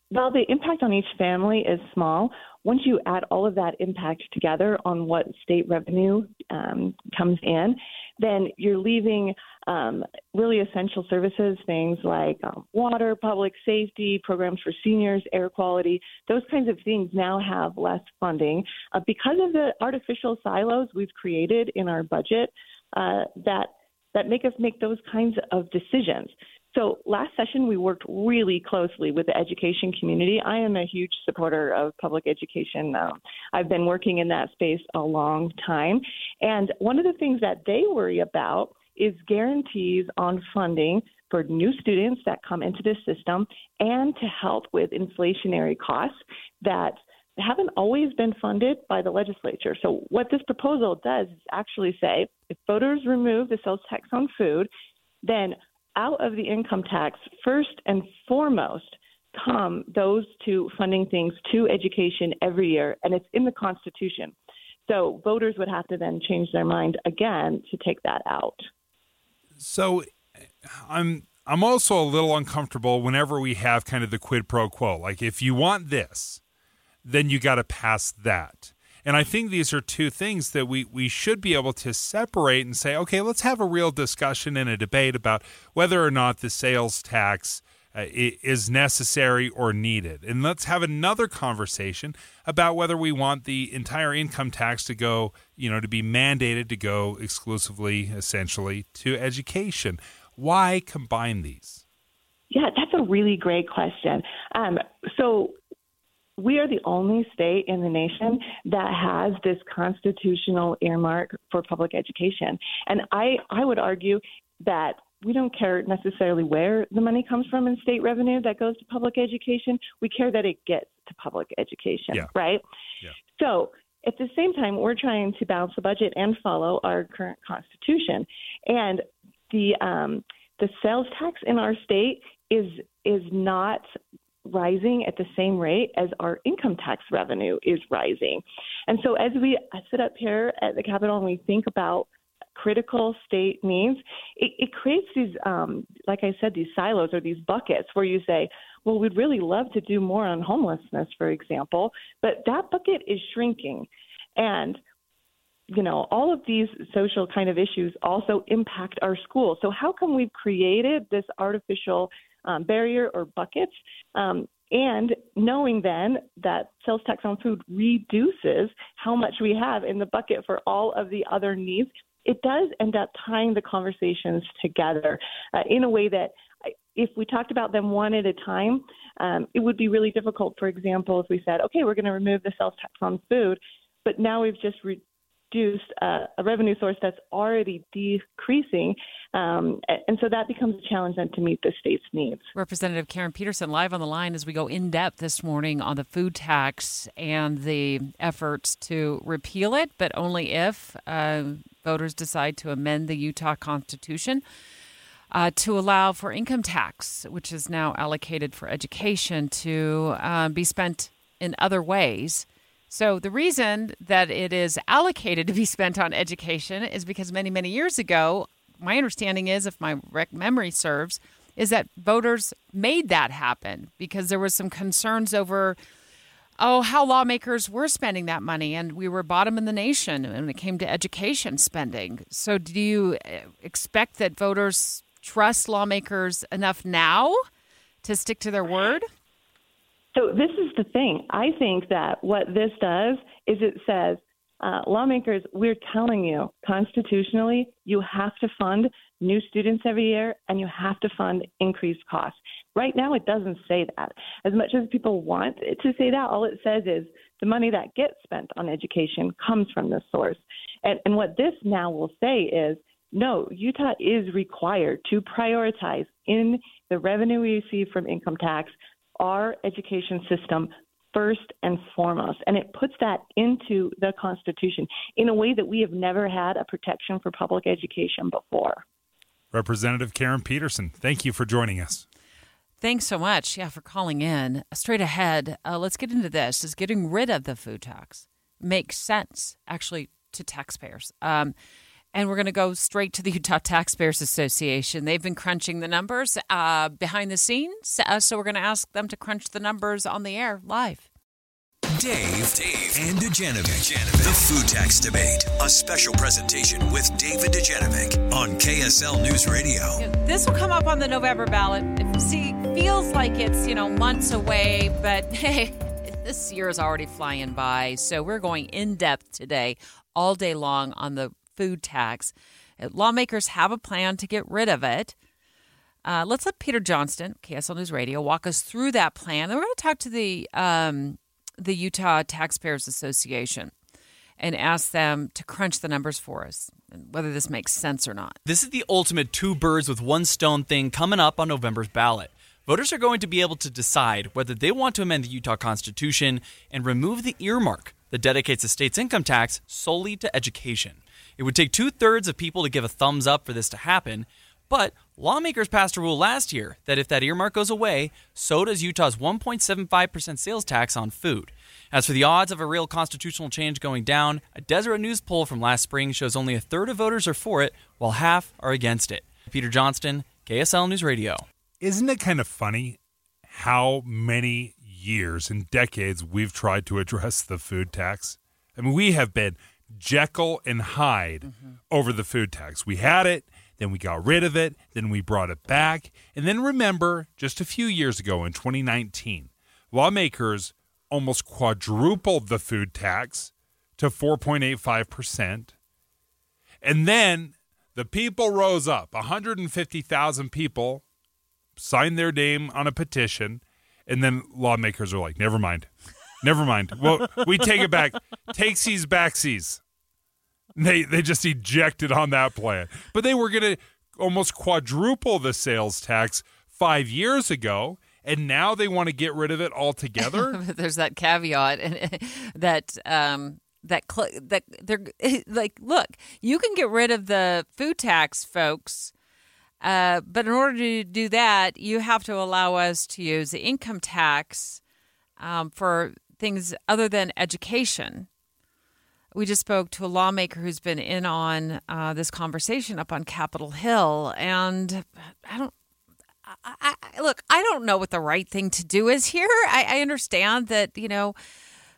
while the impact on each family is small, once you add all of that impact together on what state revenue um, comes in, then you're leaving um, really essential services, things like um, water, public safety, programs for seniors, air quality, those kinds of things now have less funding uh, because of the artificial silos we've created in our budget uh, that that make us make those kinds of decisions. So last session, we worked really closely with the education community. I am a huge supporter of public education. Um, I've been working in that space a long time. And one of the things that they worry about is guarantees on funding for new students that come into this system and to help with inflationary costs that haven't always been funded by the legislature. So, what this proposal does is actually say if voters remove the sales tax on food, then out of the income tax, first and foremost, come those two funding things to education every year, and it's in the Constitution. So voters would have to then change their mind again to take that out. So I'm I'm also a little uncomfortable whenever we have kind of the quid pro quo. Like if you want this, then you got to pass that. And I think these are two things that we, we should be able to separate and say, okay, let's have a real discussion and a debate about whether or not the sales tax uh, is necessary or needed. And let's have another conversation about whether we want the entire income tax to go, you know, to be mandated to go exclusively, essentially, to education. Why combine these? Yeah, that's a really great question. Um, so we are the only state in the nation that has this constitutional earmark for public education. And I, I would argue that we don't care necessarily where the money comes from in state revenue that goes to public education. We care that it gets to public education, yeah. right? Yeah. So at the same time, we're trying to balance the budget and follow our current constitution. And the um, the sales tax in our state is is not rising at the same rate as our income tax revenue is rising. And so as we sit up here at the Capitol and we think about critical state needs, it, it creates these, um, like I said, these silos or these buckets where you say, well, we'd really love to do more on homelessness, for example, but that bucket is shrinking. And you know, all of these social kind of issues also impact our schools. So, how come we've created this artificial um, barrier or buckets. Um, and knowing then that sales tax on food reduces how much we have in the bucket for all of the other needs, it does end up tying the conversations together uh, in a way that if we talked about them one at a time, um, it would be really difficult. For example, if we said, okay, we're going to remove the sales tax on food, but now we've just re- uh, a revenue source that's already decreasing. Um, and so that becomes a challenge then to meet the state's needs. Representative Karen Peterson live on the line as we go in depth this morning on the food tax and the efforts to repeal it, but only if uh, voters decide to amend the Utah Constitution. Uh, to allow for income tax, which is now allocated for education, to uh, be spent in other ways so, the reason that it is allocated to be spent on education is because many, many years ago, my understanding is, if my memory serves, is that voters made that happen because there was some concerns over oh, how lawmakers were spending that money, and we were bottom in the nation when it came to education spending. So, do you uh, expect that voters trust lawmakers enough now to stick to their word? So, this is the thing. I think that what this does is it says, uh, lawmakers, we're telling you constitutionally, you have to fund new students every year and you have to fund increased costs. Right now, it doesn't say that. As much as people want it to say that, all it says is the money that gets spent on education comes from this source. And, and what this now will say is no, Utah is required to prioritize in the revenue we receive from income tax our education system first and foremost. And it puts that into the Constitution in a way that we have never had a protection for public education before. Representative Karen Peterson, thank you for joining us. Thanks so much, yeah, for calling in. Straight ahead, uh, let's get into this. Does getting rid of the food tax make sense, actually, to taxpayers? Um, and we're going to go straight to the Utah Taxpayers Association. They've been crunching the numbers uh, behind the scenes, uh, so we're going to ask them to crunch the numbers on the air live. Dave, Dave, and Dujanovic. The Food Tax Debate, a special presentation with Dave and Dujanovic on KSL News Radio. This will come up on the November ballot. See, feels like it's, you know, months away, but hey, this year is already flying by. So we're going in depth today, all day long on the food tax. Uh, lawmakers have a plan to get rid of it. Uh, let's let Peter Johnston, KSL News Radio, walk us through that plan. Then we're going to talk to the um, the Utah Taxpayers Association and ask them to crunch the numbers for us, and whether this makes sense or not. This is the ultimate two birds with one stone thing coming up on November's ballot. Voters are going to be able to decide whether they want to amend the Utah Constitution and remove the earmark that dedicates the state's income tax solely to education. It would take two thirds of people to give a thumbs up for this to happen, but lawmakers passed a rule last year that if that earmark goes away, so does Utah's 1.75% sales tax on food. As for the odds of a real constitutional change going down, a Deseret News poll from last spring shows only a third of voters are for it, while half are against it. Peter Johnston, KSL News Radio. Isn't it kind of funny how many years and decades we've tried to address the food tax? I mean, we have been Jekyll and Hyde mm-hmm. over the food tax. We had it, then we got rid of it, then we brought it back. And then remember, just a few years ago in 2019, lawmakers almost quadrupled the food tax to 4.85%. And then the people rose up 150,000 people signed their name on a petition. And then lawmakers are like, never mind. Never mind. Well, we take it back. Takesies, backsies. They they just ejected on that plan. But they were going to almost quadruple the sales tax five years ago, and now they want to get rid of it altogether. There's that caveat and that um, that cl- that they're like, look, you can get rid of the food tax, folks. Uh, but in order to do that, you have to allow us to use the income tax um, for things other than education we just spoke to a lawmaker who's been in on uh, this conversation up on Capitol Hill, and I don't. I, I, look, I don't know what the right thing to do is here. I, I understand that you know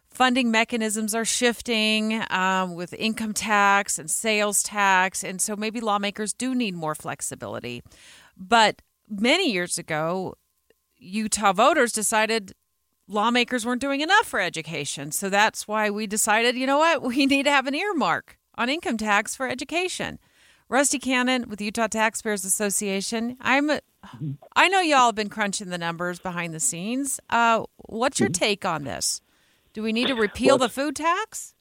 funding mechanisms are shifting um, with income tax and sales tax, and so maybe lawmakers do need more flexibility. But many years ago, Utah voters decided lawmakers weren't doing enough for education. So that's why we decided, you know what, we need to have an earmark on income tax for education. Rusty Cannon with Utah Taxpayers Association. I'm I know y'all have been crunching the numbers behind the scenes. Uh, what's your mm-hmm. take on this? Do we need to repeal well, the food tax?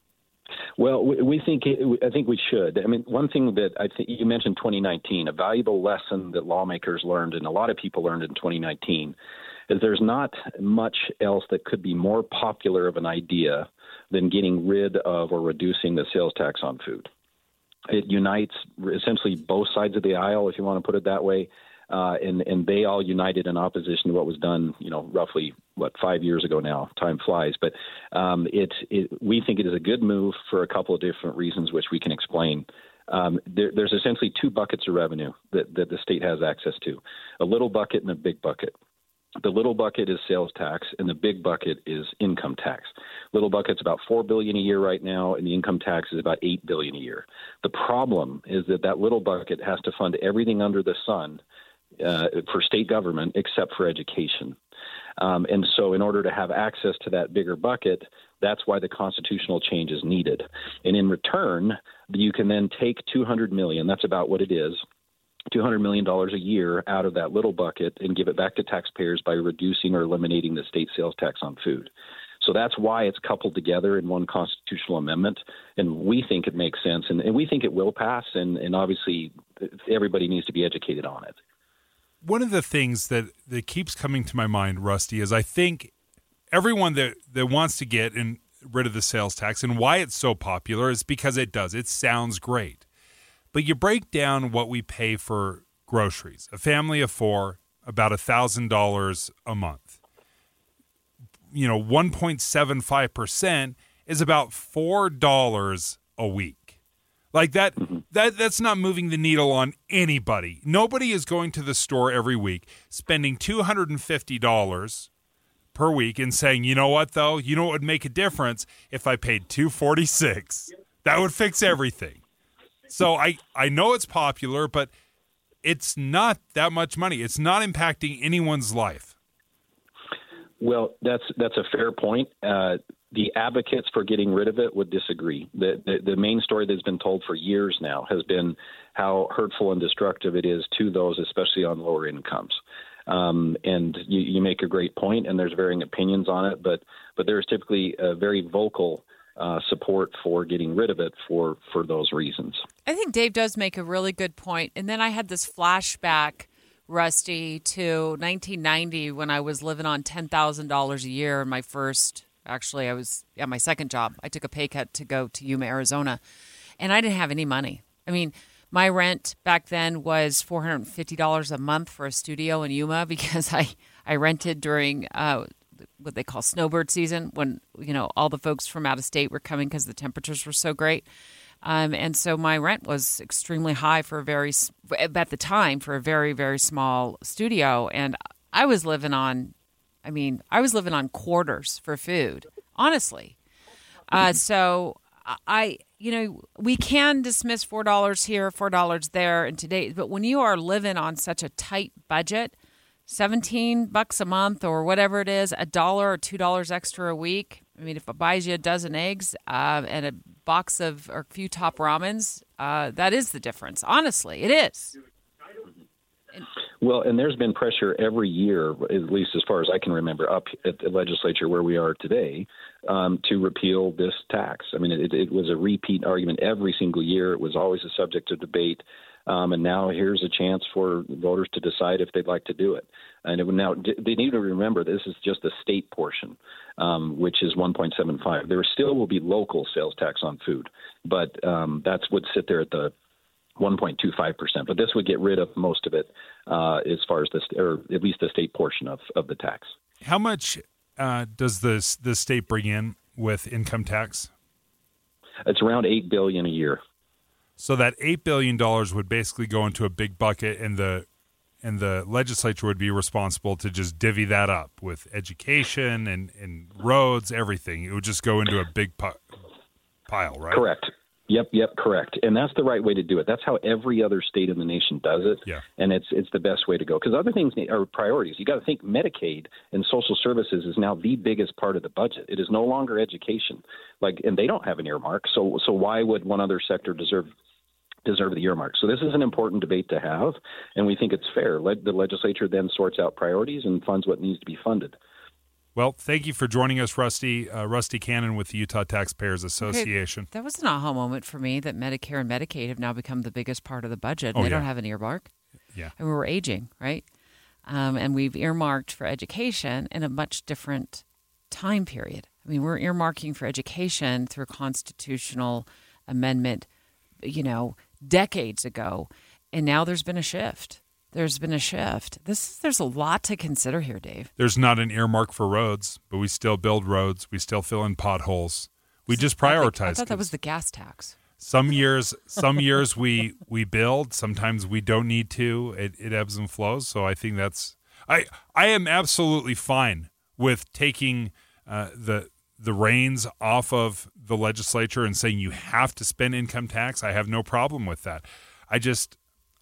Well, we think I think we should. I mean, one thing that I think you mentioned 2019, a valuable lesson that lawmakers learned and a lot of people learned in 2019 is there's not much else that could be more popular of an idea than getting rid of or reducing the sales tax on food. It unites essentially both sides of the aisle, if you want to put it that way. Uh, and and they all united in opposition to what was done, you know, roughly what five years ago now. Time flies, but um, it, it we think it is a good move for a couple of different reasons, which we can explain. Um, there, there's essentially two buckets of revenue that, that the state has access to: a little bucket and a big bucket. The little bucket is sales tax, and the big bucket is income tax. Little bucket's about four billion a year right now, and the income tax is about eight billion a year. The problem is that that little bucket has to fund everything under the sun uh, for state government except for education. Um, and so, in order to have access to that bigger bucket, that's why the constitutional change is needed. And in return, you can then take 200 million. That's about what it is. $200 million a year out of that little bucket and give it back to taxpayers by reducing or eliminating the state sales tax on food. So that's why it's coupled together in one constitutional amendment. And we think it makes sense. And, and we think it will pass. And, and obviously, everybody needs to be educated on it one of the things that that keeps coming to my mind, Rusty, is I think everyone that that wants to get in, rid of the sales tax and why it's so popular is because it does. It sounds great, but you break down what we pay for groceries. A family of four, about a thousand dollars a month. You know, one point seven five percent is about four dollars a week. Like that mm-hmm. that that's not moving the needle on anybody. Nobody is going to the store every week spending $250 per week and saying, "You know what though? You know what would make a difference if I paid 246. That would fix everything." So I I know it's popular, but it's not that much money. It's not impacting anyone's life. Well, that's that's a fair point. Uh, the advocates for getting rid of it would disagree. The, the, the main story that's been told for years now has been how hurtful and destructive it is to those, especially on lower incomes. Um, and you, you, make a great point, and there's varying opinions on it, but but there's typically a very vocal uh, support for getting rid of it for for those reasons. I think Dave does make a really good point. and then I had this flashback. Rusty to 1990 when I was living on $10,000 a year in my first Actually, I was at my second job. I took a pay cut to go to Yuma, Arizona, and I didn't have any money. I mean, my rent back then was four hundred and fifty dollars a month for a studio in Yuma because I I rented during uh, what they call snowbird season when you know all the folks from out of state were coming because the temperatures were so great. Um, and so my rent was extremely high for a very at the time for a very very small studio, and I was living on I mean, I was living on quarters for food, honestly. Uh, so I, you know, we can dismiss four dollars here, four dollars there, and today, but when you are living on such a tight budget, seventeen bucks a month or whatever it is, a dollar or two dollars extra a week. I mean, if it buys you a dozen eggs uh, and a box of or a few top ramens, uh, that is the difference. Honestly, it is. Well, and there's been pressure every year, at least as far as I can remember, up at the legislature where we are today, um, to repeal this tax. I mean, it, it, was a repeat argument every single year. It was always a subject of debate. Um, and now here's a chance for voters to decide if they'd like to do it. And it would now they need to remember this is just the state portion, um, which is 1.75. There still will be local sales tax on food, but um, that's would sit there at the 1.25%. But this would get rid of most of it uh, as far as the, or at least the state portion of, of the tax. How much uh, does this the state bring in with income tax? It's around eight billion a year. So that eight billion dollars would basically go into a big bucket, and the and the legislature would be responsible to just divvy that up with education and, and roads, everything. It would just go into a big pile, right? Correct. Yep, yep, correct. And that's the right way to do it. That's how every other state in the nation does it. Yeah. And it's it's the best way to go because other things are priorities. You got to think Medicaid and social services is now the biggest part of the budget. It is no longer education. Like and they don't have an earmark. So so why would one other sector deserve deserve the earmark. So this is an important debate to have, and we think it's fair. the legislature then sorts out priorities and funds what needs to be funded. Well, thank you for joining us, Rusty. Uh, Rusty Cannon with the Utah Taxpayers Association. Okay, that was an aha moment for me that Medicare and Medicaid have now become the biggest part of the budget. Oh, they yeah. don't have an earmark. Yeah. And we're aging, right? Um, and we've earmarked for education in a much different time period. I mean, we're earmarking for education through a constitutional amendment, you know, decades ago. And now there's been a shift there's been a shift. This there's a lot to consider here, Dave. There's not an earmark for roads, but we still build roads. We still fill in potholes. We just prioritize. I, I thought that was the gas tax. Some years, some years we we build. Sometimes we don't need to. It, it ebbs and flows. So I think that's. I I am absolutely fine with taking uh, the the reins off of the legislature and saying you have to spend income tax. I have no problem with that. I just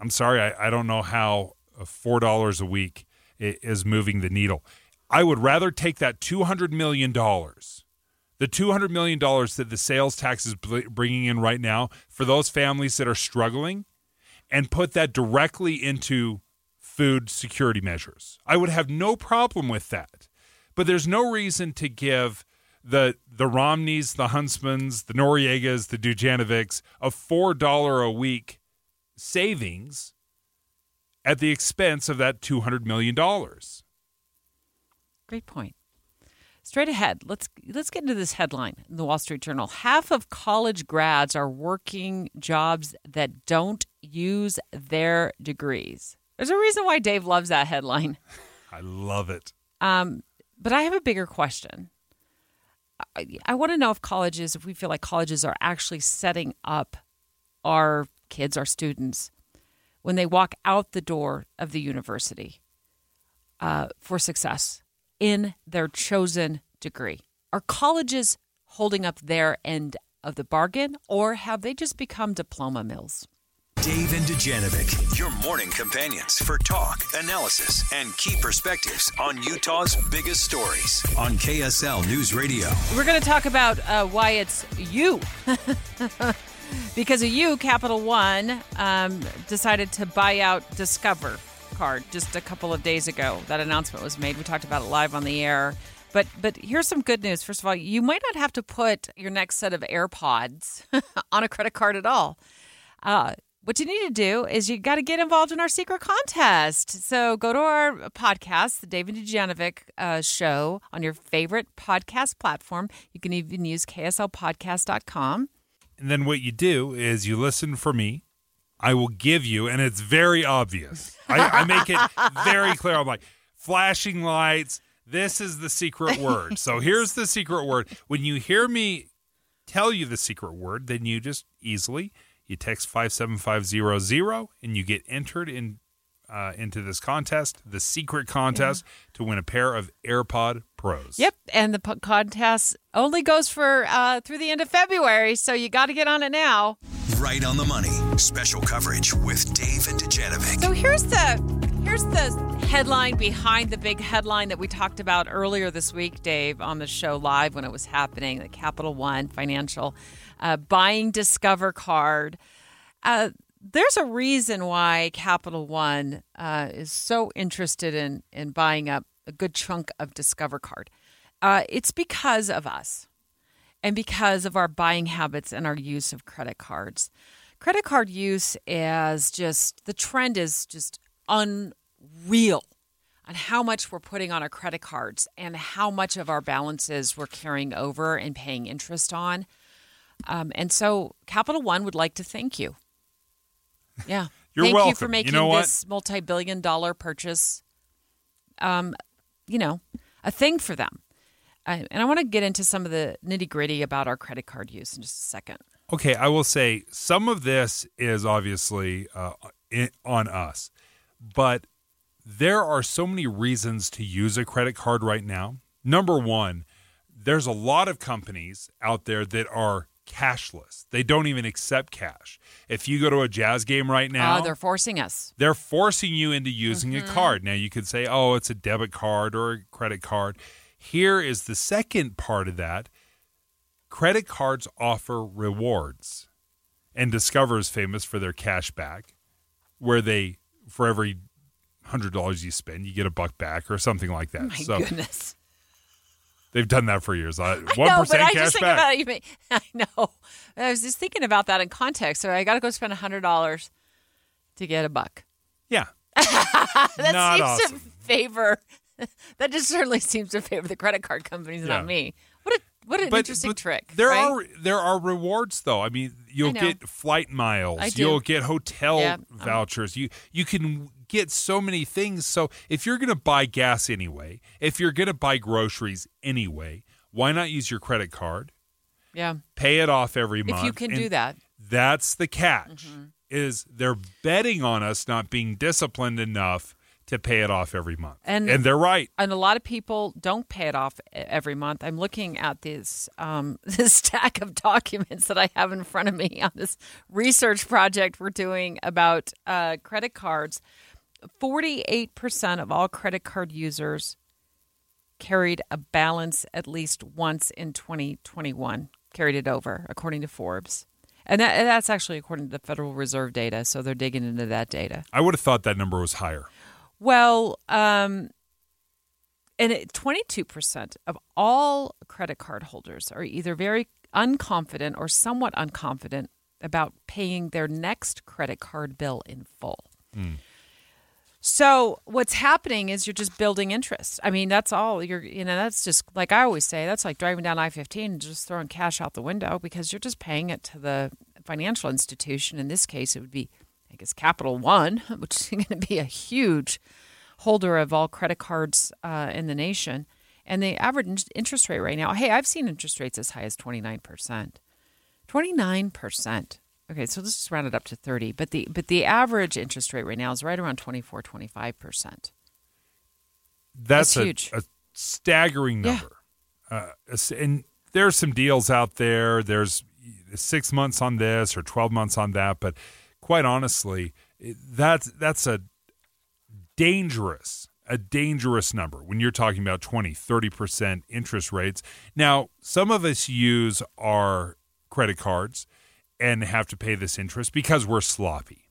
I'm sorry, I, I don't know how uh, four dollars a week is moving the needle. I would rather take that two hundred million dollars, the two hundred million dollars that the sales tax is bringing in right now for those families that are struggling, and put that directly into food security measures. I would have no problem with that. But there's no reason to give the the Romneys, the Huntsmans, the Noriegas, the Dujanovics a four dollar a week savings at the expense of that two hundred million dollars. Great point. Straight ahead, let's let's get into this headline in the Wall Street Journal. Half of college grads are working jobs that don't use their degrees. There's a reason why Dave loves that headline. I love it. Um, but I have a bigger question. I, I want to know if colleges, if we feel like colleges are actually setting up our kids, our students, when they walk out the door of the university uh, for success in their chosen degree. Are colleges holding up their end of the bargain, or have they just become diploma mills? Dave and Dujanovic, your morning companions for talk, analysis, and key perspectives on Utah's biggest stories on KSL News Radio. We're going to talk about uh, why it's you. because of you, Capital One um, decided to buy out Discover card just a couple of days ago. That announcement was made. We talked about it live on the air. But but here's some good news. First of all, you might not have to put your next set of AirPods on a credit card at all. Uh, what you need to do is you got to get involved in our secret contest. So go to our podcast, the Dave and Dujanovic uh, show, on your favorite podcast platform. You can even use kslpodcast.com. And then what you do is you listen for me. I will give you, and it's very obvious. I, I make it very clear. I'm like, flashing lights. This is the secret word. So here's the secret word. When you hear me tell you the secret word, then you just easily – you text 57500 and you get entered in uh, into this contest, the secret contest, yeah. to win a pair of AirPod Pros. Yep, and the p- contest only goes for uh, through the end of February, so you got to get on it now. Right on the money. Special coverage with Dave and Dujanovic. So here's the here's the headline behind the big headline that we talked about earlier this week, Dave, on the show live when it was happening. The Capital One Financial uh, buying Discover card. Uh, there's a reason why Capital One uh, is so interested in in buying up a good chunk of Discover card. Uh, it's because of us, and because of our buying habits and our use of credit cards. Credit card use is just the trend is just unreal on how much we're putting on our credit cards and how much of our balances we're carrying over and paying interest on. Um, and so Capital One would like to thank you. Yeah. You're thank welcome. you for making you know this multi billion dollar purchase, um, you know, a thing for them. and I want to get into some of the nitty gritty about our credit card use in just a second. Okay. I will say some of this is obviously uh, in, on us, but there are so many reasons to use a credit card right now. Number one, there's a lot of companies out there that are cashless. They don't even accept cash. If you go to a jazz game right now, uh, they're forcing us. They're forcing you into using mm-hmm. a card. Now you could say, "Oh, it's a debit card or a credit card." Here is the second part of that. Credit cards offer rewards. And Discover is famous for their cash back, where they for every hundred dollars you spend, you get a buck back or something like that. My so goodness. They've done that for years. One percent cash just back. May, I know. I was just thinking about that in context. So I got to go spend hundred dollars to get a buck. Yeah, that Not seems awesome. to favor. That just certainly seems to favor the credit card companies, Yeah. not me. What a what an But- interesting but trick. There right? are there are rewards though. I mean, you'll get flight miles. You'll get hotel Yeah, um, vouchers. You you can get so many things. So if you're going to buy gas anyway, if you're going to buy groceries anyway, why not use your credit card? yeah. Pay it off every month. If you can and do that. That's the catch. Is they're betting on us not being disciplined enough to pay it off every month. And, and they're right. And a lot of people don't pay it off every month. I'm looking at this um, this stack of documents that I have in front of me on this research project we're doing about uh, credit cards. 48% of all credit card users carried a balance at least once in 2021, carried it over, according to Forbes. And that, and that's actually according to the Federal Reserve data. So they're digging into that data. I would have thought that number was higher. Well, um, and it, 22% of all credit card holders are either very unconfident or somewhat unconfident about paying their next credit card bill in full. So what's happening is you're just building interest. I mean, that's all you're, you know, that's just like I always say, that's like driving down I-15 and just throwing cash out the window because you're just paying it to the financial institution. In this case, it would be, I guess, Capital One, which is going to be a huge holder of all credit cards uh, in the nation. And the average interest rate right now, hey, I've seen interest rates as high as 29%. 29%. Okay, so let's just round it up to 30. But the but the average interest rate right now is right around 24, 25%. That's, That's a, huge. a staggering number. Uh, and there's some deals out there. There's six months on this or 12 months on that. But quite honestly, that's, that's a dangerous, a dangerous number when you're talking about 20, 30% interest rates. Now, some of us use our credit cards and have to pay this interest because we're sloppy.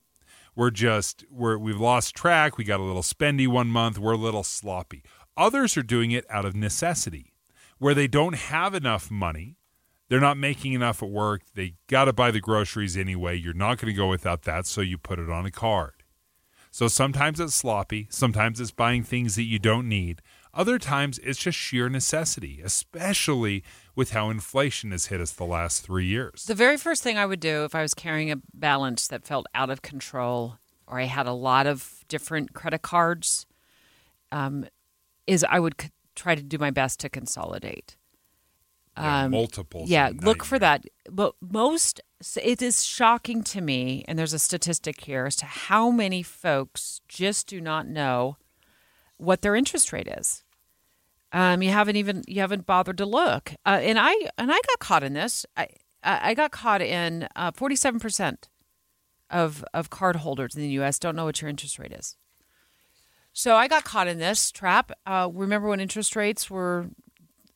We're just we're we've lost track. We got a little spendy one month. We're a little sloppy. Others are doing it out of necessity where they don't have enough money they're not making enough at work. They got to buy the groceries anyway. You're not going to go without that so you put it on a card. So sometimes it's sloppy. Sometimes it's buying things that you don't need. Other times it's just sheer necessity especially with how inflation has hit us the last 3 years. The very first thing I would do if I was carrying a balance that felt out of control or I had a lot of different credit cards um, is I would c- try to do my best to consolidate. Yeah, multiples Yeah, look for that. But most, it is shocking to me, and there's a statistic here as to how many folks just do not know what their interest rate is. Um, you haven't even you haven't bothered to look, uh, and I and I got caught in this. I I I got caught in forty seven percent of of card holders in the U.S. don't know what your interest rate is. So I got caught in this trap. Uh, remember when interest rates were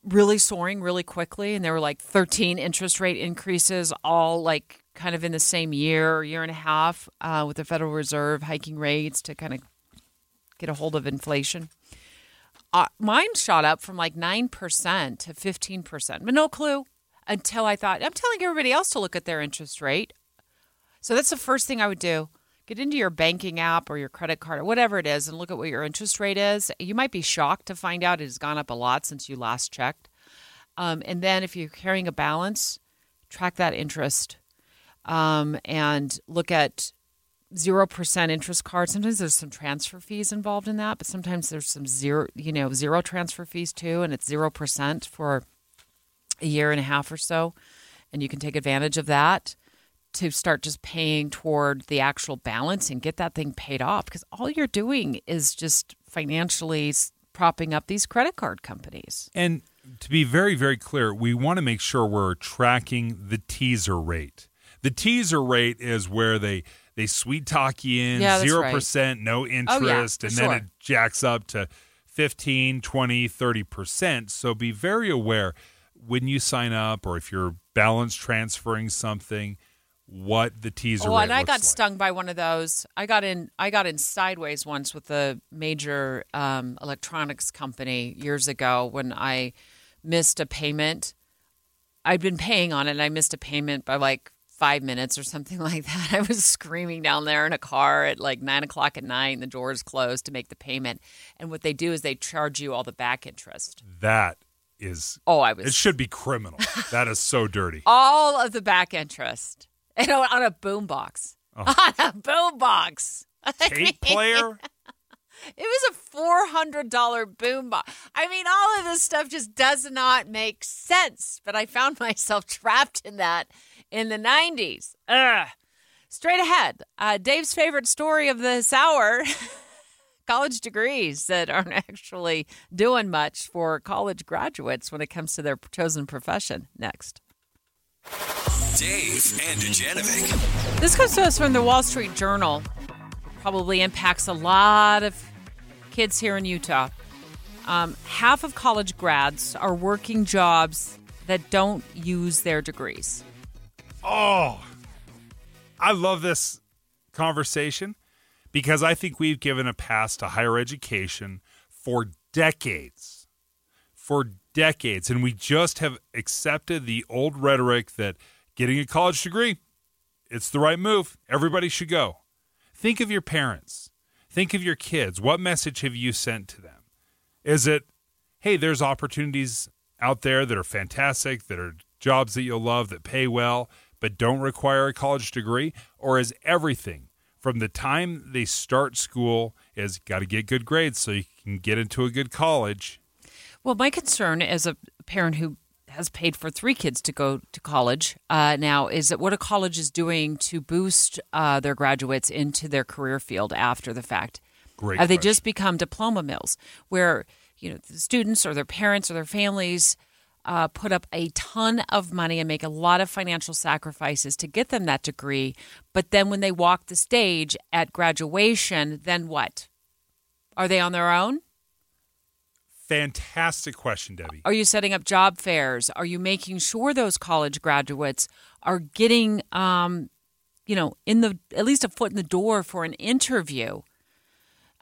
really soaring really quickly, and there were like thirteen interest rate increases, all like kind of in the same year, or year and a half, uh, with the Federal Reserve hiking rates to kind of get a hold of inflation uh, mine shot up from like 9% to 15%, but no clue until I thought, I'm telling everybody else to look at their interest rate. So that's the first thing I would do. Get into your banking app or your credit card or whatever it is and look at what your interest rate is. You might be shocked to find out it has gone up a lot since you last checked. Um, and then if you're carrying a balance, track that interest um, and look at zero percent interest cards. Sometimes there's some transfer fees involved in that, but sometimes there's some zero, you know, zero transfer fees too, and it's zero percent for a year and a half or so, and you can take advantage of that to start just paying toward the actual balance and get that thing paid off because all you're doing is just financially propping up these credit card companies. And to be very, very clear, we want to make sure we're tracking the teaser rate. The teaser rate is where they they sweet talk you in Yeah, that's zero right. percent, no Oh, yeah, interest, and for then it jacks up to 15, 20, 30 percent. So be very aware when you sign up or if you're balance transferring something, what the teaser Oh, and I got like. stung by one of those. I got in. I got in sideways once with a major um, electronics company years ago when I missed a payment. I'd been paying on it, and I missed a payment by like five minutes or something like that. I was screaming down there in a car at like nine o'clock at night, and the doors closed to make the payment. And what they do is they charge you all the back interest. That is Oh, I was- It should be criminal. that is so dirty. all of the back interest and on on a boombox. Oh. On a boombox. Tape player? It was a four hundred dollar boombox. I mean, all of this stuff just does not make sense. But I found myself trapped in that in the nineties. Ugh. Straight ahead, uh, Dave's favorite story of this hour college degrees that aren't actually doing much for college graduates when it comes to their chosen profession. Next. Dave and Dujanovic. This comes to us from the Wall Street Journal. Probably impacts a lot of kids here in Utah. Um, half of college grads are working jobs that don't use their degrees. Oh, I love this conversation because I think we've given a pass to higher education for decades. For decades. And we just have accepted the old rhetoric that getting a college degree, it's the right move. Everybody should go. Think of your parents. Think of your kids. What message have you sent to them? Is it, hey, there's opportunities out there that are fantastic, that are jobs that you'll love, that pay well, but don't require a college degree? Or is everything from the time they start school is got to get good grades so you can get into a good college? Well, my concern as a parent who has paid for three kids to go to college uh, now is that what a college is doing to boost uh, their graduates into their career field after the fact. Great. Have they question. just become diploma mills where you know the students or their parents or their families uh, put up a ton of money and make a lot of financial sacrifices to get them that degree, but then when they walk the stage at graduation, then what? Are they on their own? Fantastic question, Debbie. Are you setting up job fairs? Are you making sure those college graduates are getting, um, you know, in the at least a foot in the door for an interview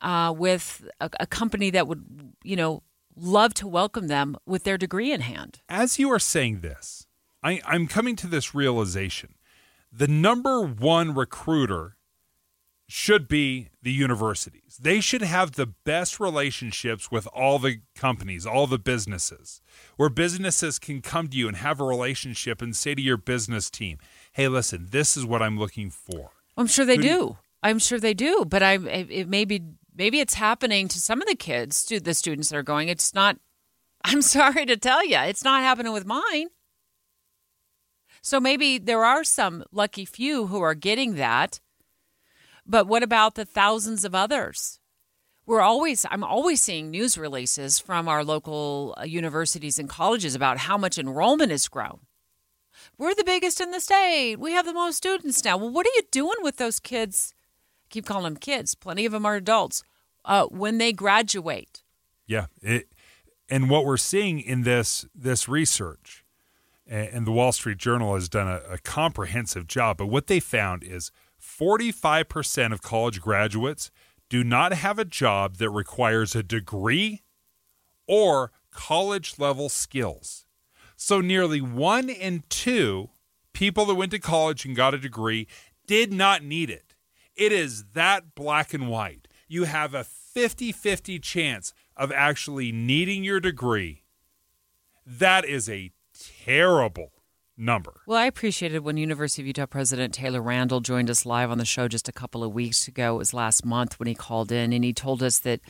uh, with a, a company that would, you know, love to welcome them with their degree in hand? As you are saying this, I, I'm coming to this realization. The number one recruiter should be the universities. They should have the best relationships with all the companies, all the businesses, where businesses can come to you and have a relationship and say to your business team, hey, listen, this is what I'm looking for. I'm sure they do I'm sure they do, but I it, it maybe maybe it's happening to some of the kids, to the students that are going. It's not. I'm sorry to tell you, it's not happening with mine. So maybe there are some lucky few who are getting that, but what about the thousands of others? We're always I'm always seeing news releases from our local uh, universities and colleges about how much enrollment has grown. We're the biggest in the state. We have the most students now. Well, what are you doing with those kids? I keep calling them kids. Plenty of them are adults. Uh, when they graduate, Yeah, it, and what we're seeing in this this research, and the Wall Street Journal has done a, a comprehensive job. But what they found is 45 percent of college graduates do not have a job that requires a degree or college level skills. So nearly one in two people that went to college and got a degree did not need it. It is that black and white. You have a 50 50 chance of actually needing your degree. That is a terrible number. Well, I appreciated when University of Utah President Taylor Randall joined us live on the show just a couple of weeks ago. It was last month when he called in and he told us that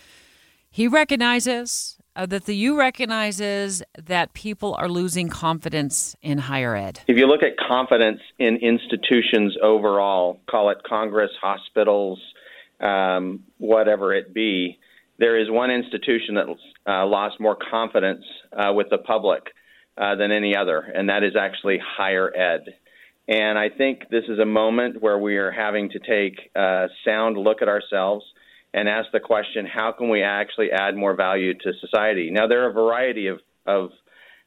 he recognizes uh, that the U recognizes that people are losing confidence in higher ed. If you look at confidence in institutions overall, call it Congress, hospitals, um, whatever it be, there is one institution that uh, lost more confidence uh, with the public uh, than any other, and that is actually higher ed. And I think this is a moment where we are having to take a sound look at ourselves and ask the question how can we actually add more value to society? Now, there are a variety of, of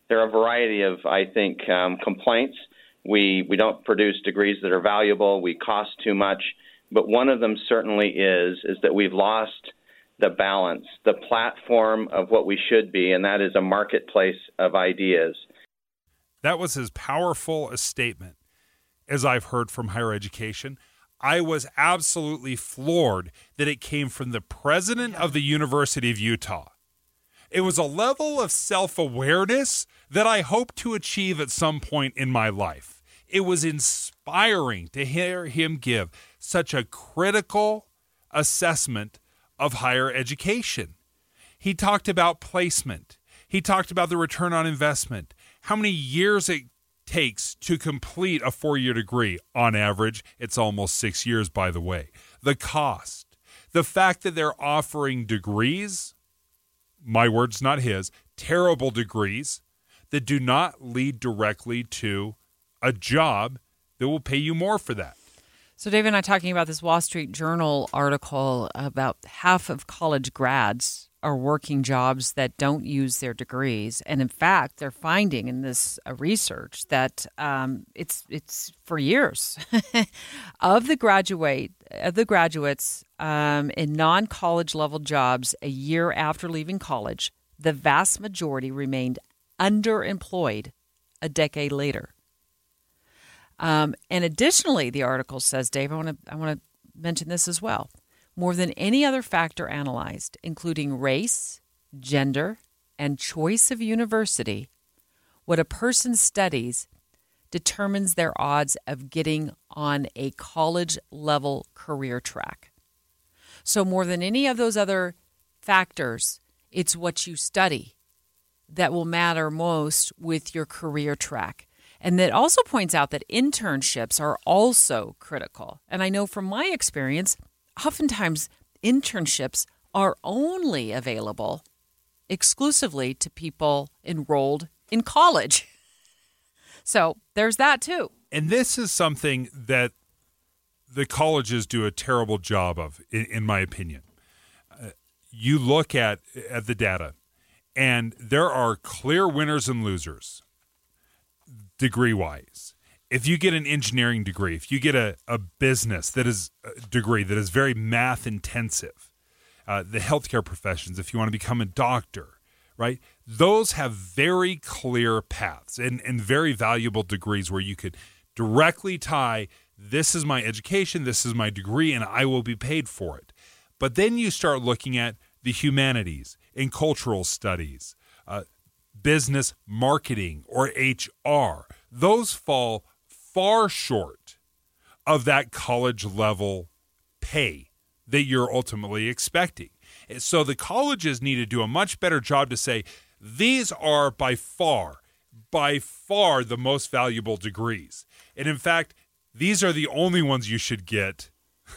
there are a variety of, I think, um, complaints. We we don't produce degrees that are valuable. We cost too much. But one of them certainly is is that we've lost the balance, the platform of what we should be, and that is a marketplace of ideas. That was as powerful a statement as I've heard from higher education. I was absolutely floored that it came from the president of the University of Utah. It was a level of self awareness that I hope to achieve at some point in my life. It was inspiring to hear him give such a critical assessment of higher education. He talked about placement. He talked about the return on investment, how many years it takes to complete a four year degree. On average, it's almost six years, by the way. The cost, The fact that they're offering degrees, my words, not his, terrible degrees that do not lead directly to a job that will pay you more for that. So, David and I talking about this Wall Street Journal article about half of college grads are working jobs that don't use their degrees, and in fact, they're finding in this uh, research that um, it's it's for years of the graduate of the graduates um, in non college level jobs a year after leaving college, the vast majority remained underemployed a decade later. Um, and additionally, the article says, Dave, I want to I want to mention this as well. More than any other factor analyzed, including race, gender, and choice of university, what a person studies determines their odds of getting on a college level career track. So, more than any of those other factors, it's what you study that will matter most with your career track. And that also points out that internships are also critical. And I know from my experience, oftentimes internships are only available exclusively to people enrolled in college. So there's that too. And this is something that the colleges do a terrible job of, in, in my opinion. Uh, you look at at the data, and there are clear winners and losers degree wise. If you get an engineering degree, if you get a, a business that is a degree that is very math intensive, uh, the healthcare professions, if you want to become a doctor, right? Those have very clear paths and, and very valuable degrees where you could directly tie this is my education, this is my degree, and I will be paid for it. But then you start looking at the humanities and cultural studies, uh, business marketing or HR, those fall far short of that college level pay that you're ultimately expecting. So the colleges need to do a much better job to say these are by far, by far the most valuable degrees. And in fact, these are the only ones you should get.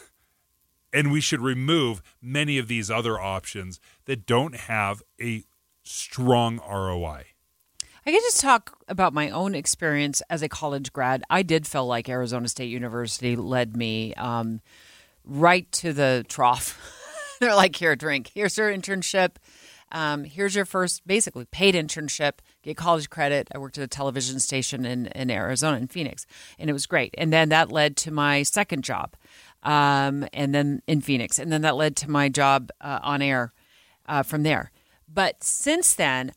And we should remove many of these other options that don't have a strong ROI. I can just talk about my own experience as a college grad. I did feel like Arizona State University led me um, right to the trough. They're like, here, drink. Here's your internship. Um, here's your first, basically, paid internship. Get college credit. I worked at a television station in, in Arizona, in Phoenix, and it was great. And then that led to my second job, um, and then in Phoenix. And then that led to my job uh, on air uh, from there. But since then,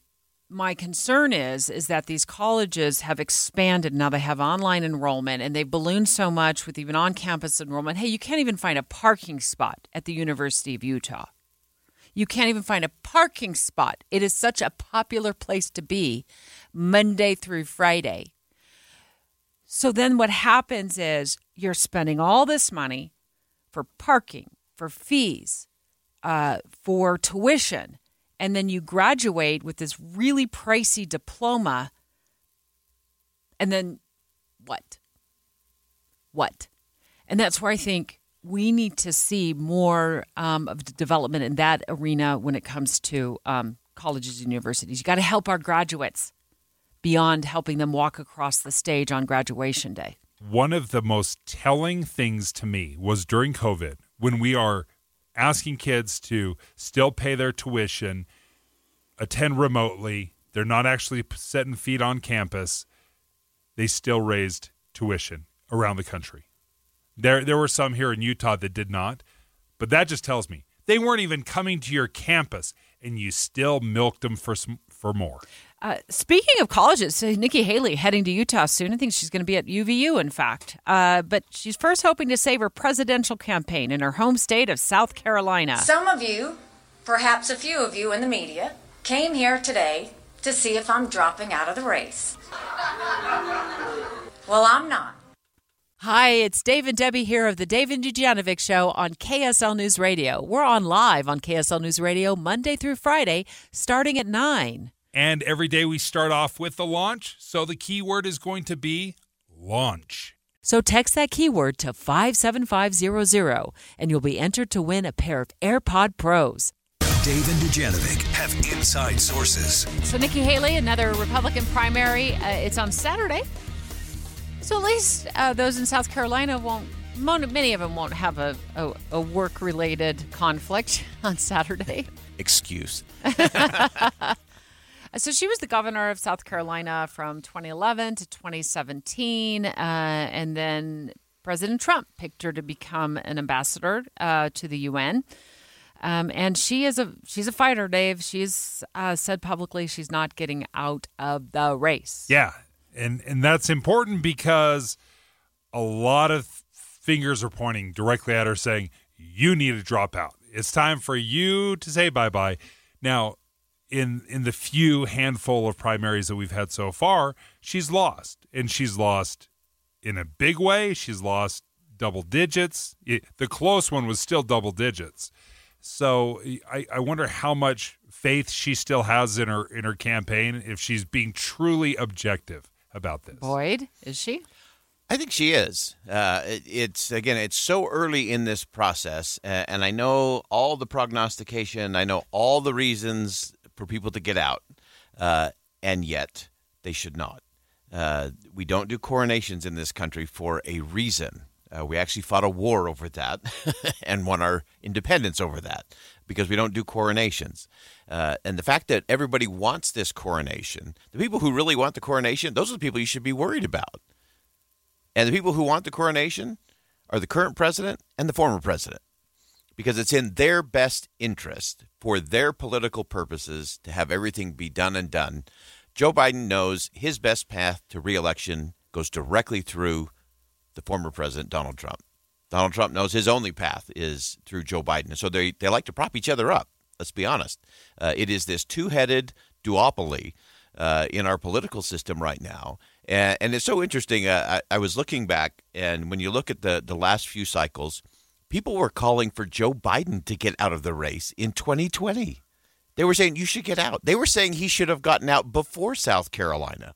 my concern is is that these colleges have expanded. Now they have online enrollment and they've ballooned so much with even on-campus enrollment. Hey you can't even find a parking spot at the university of utah. You can't even find a parking spot. It is such a popular place to be monday through friday. So then what happens is you're spending all this money for parking for fees uh, for tuition and then you graduate with this really pricey diploma and then what? What? And that's where i think we need to see more um, of development in that arena when it comes to um, colleges and universities. You got to help our graduates beyond helping them walk across the stage on graduation day. One of the most telling things to me was during covid when we are asking kids to still pay their tuition, attend remotely. They're not actually setting feet on campus. They still raised tuition around the country. There, there were some here in Utah that did not, but that just tells me they weren't even coming to your campus, and you still milked them for some, for more. Uh, speaking of colleges, Nikki Haley heading to Utah soon. I think she's going to be at UVU, in fact. Uh, but she's first hoping to save her presidential campaign in her home state of South Carolina. Some of you, perhaps a few of you in the media, came here today to see if I'm dropping out of the race. Well, I'm not. Hi, it's Dave and Debbie here of the Dave and Dujanovic Show on KSL News Radio. We're on live on KSL News Radio Monday through Friday, starting at 9. And every day we start off with the launch. So the keyword is going to be launch. So text that keyword to 57500 and you'll be entered to win a pair of AirPod Pros. Dave and Dujanovic have inside sources. So Nikki Haley, another Republican primary, uh, it's on Saturday. So at least uh, those in South Carolina won't. Many of them won't have a, a, a work-related conflict on Saturday. Excuse. So she was the governor of South Carolina from 2011 to 2017, uh, and then President Trump picked her to become an ambassador uh, to the UN. Um, and she is a she's a fighter, Dave. She's uh, said publicly she's not getting out of the race. Yeah, and and that's important because a lot of fingers are pointing directly at her, saying you need to drop out. It's time for you to say bye bye. Now, in in the few handful of primaries that we've had so far, she's lost, and she's lost in a big way. She's lost double digits. It, the close one was still double digits. So I, I wonder how much faith she still has in her in her campaign if she's being truly objective about this. Boyd, is she? I think she is. Uh, it, it's again, it's so early in this process, uh, and I know all the prognostication. I know all the reasons for people to get out, uh, and yet they should not. Uh, we don't do coronations in this country for a reason. Uh, we actually fought a war over that and won our independence over that because we don't do coronations. Uh, and the fact that everybody wants this coronation, the people who really want the coronation, those are the people you should be worried about. And the people who want the coronation are the current president and the former president because it's in their best interest for their political purposes to have everything be done and done. Joe Biden knows his best path to reelection goes directly through the former president, Donald Trump. Donald Trump knows his only path is through Joe Biden. So they, they like to prop each other up. Let's be honest. Uh, it is this two headed duopoly uh, in our political system right now. And, and it's so interesting. Uh, I, I was looking back, and when you look at the, the last few cycles, people were calling for Joe Biden to get out of the race in 2020. They were saying you should get out. They were saying he should have gotten out before South Carolina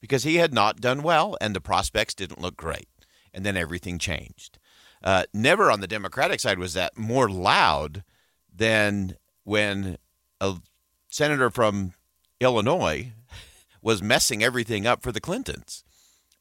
because he had not done well and the prospects didn't look great. And then everything changed. Uh, never on the Democratic side was that more loud than when a senator from Illinois was messing everything up for the Clintons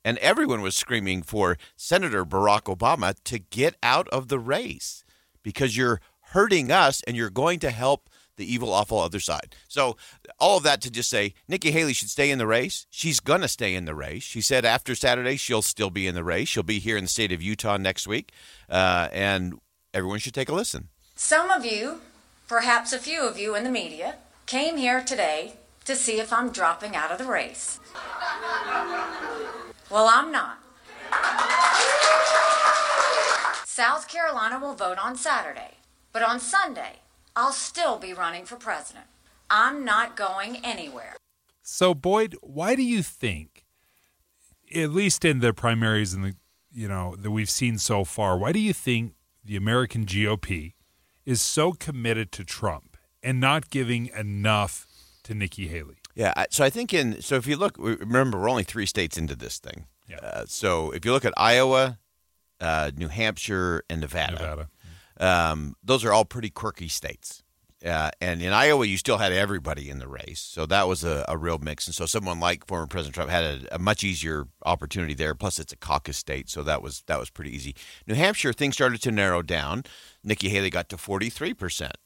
and everyone was screaming for Senator Barack Obama to get out of the race because you're hurting us and you're going to help the evil, awful other side. So, all of that to just say Nikki Haley should stay in the race. She's going to stay in the race. She said after Saturday she'll still be in the race. She'll be here in the state of Utah next week. Uh, and everyone should take a listen. Some of you, perhaps a few of you in the media, came here today to see if I'm dropping out of the race. Well, I'm not. South Carolina will vote on Saturday, but on Sunday, I'll still be running for president. I'm not going anywhere. So, Boyd, why do you think, at least in the primaries and the you know that we've seen so far, why do you think the American GOP is so committed to Trump and not giving enough to Nikki Haley? Yeah, so I think in so if you look, remember we're only three states into this thing. Yeah. Uh, so if you look at Iowa, uh, New Hampshire, and Nevada, Nevada. Um, those are all pretty quirky states. Uh, and in Iowa, you still had everybody in the race, so that was a, a real mix. And so, someone like former President Trump had a, a, much easier opportunity there. Plus, it's a caucus state, so that was that was pretty easy. New Hampshire, things started to narrow down. Nikki Haley got to forty three percent.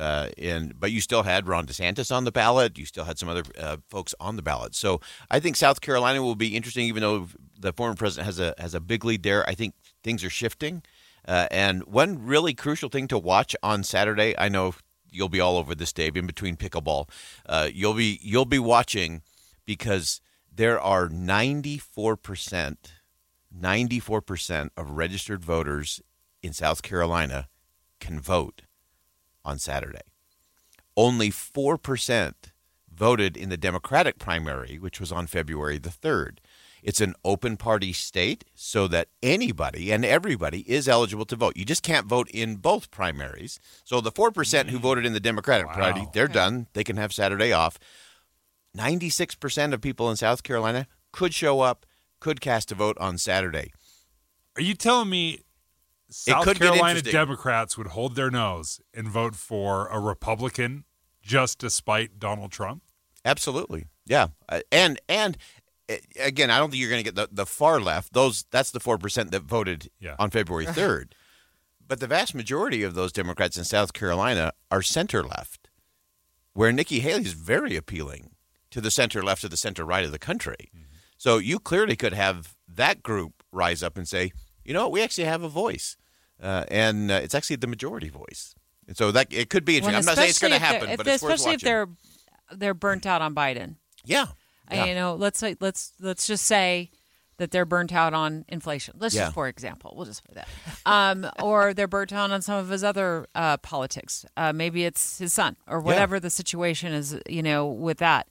Uh, and but you still had Ron DeSantis on the ballot. You still had some other uh, folks on the ballot. So I think South Carolina will be interesting, even though the former president has a has a big lead there. I think things are shifting. Uh, and one really crucial thing to watch on Saturday, I know you'll be all over this, Dave, in between pickleball. Uh, you'll be you'll be watching because there are ninety four percent, ninety four percent of registered voters in South Carolina can vote on Saturday. Only four percent voted in the Democratic primary, which was on February the third. It's an open party state so that anybody and everybody is eligible to vote. You just can't vote in both primaries. So the 4% who mm-hmm. voted in the Democratic Wow. Party, they're done. They can have Saturday off. 96% of people in South Carolina could show up, could cast a vote on Saturday. Are you telling me South could get Carolina. Democrats would hold their nose and vote for a Republican just despite Donald Trump? Absolutely, yeah, Uh, and and uh, again, I don't think you're going to get the, the far left. Those that's the four percent that voted Yeah. on February third. but the vast majority of those Democrats in South Carolina are center left, where Nikki Haley is very appealing to the center left of the center right of the country. So you clearly could have that group rise up and say, you know, what, we actually have a voice, uh, and uh, it's actually the majority voice. And so that it could be interesting. Well, I'm not saying it's going to happen, but if- it's worth especially if they're they're burnt out on Biden. Yeah. Uh, Yeah. You know, let's say, let's let's just say that they're burnt out on inflation. Let's Yeah. just, for example, we'll just say that, um, or they're burnt out on some of his other uh, politics. Uh, maybe it's his son or whatever the situation is. You know, with that.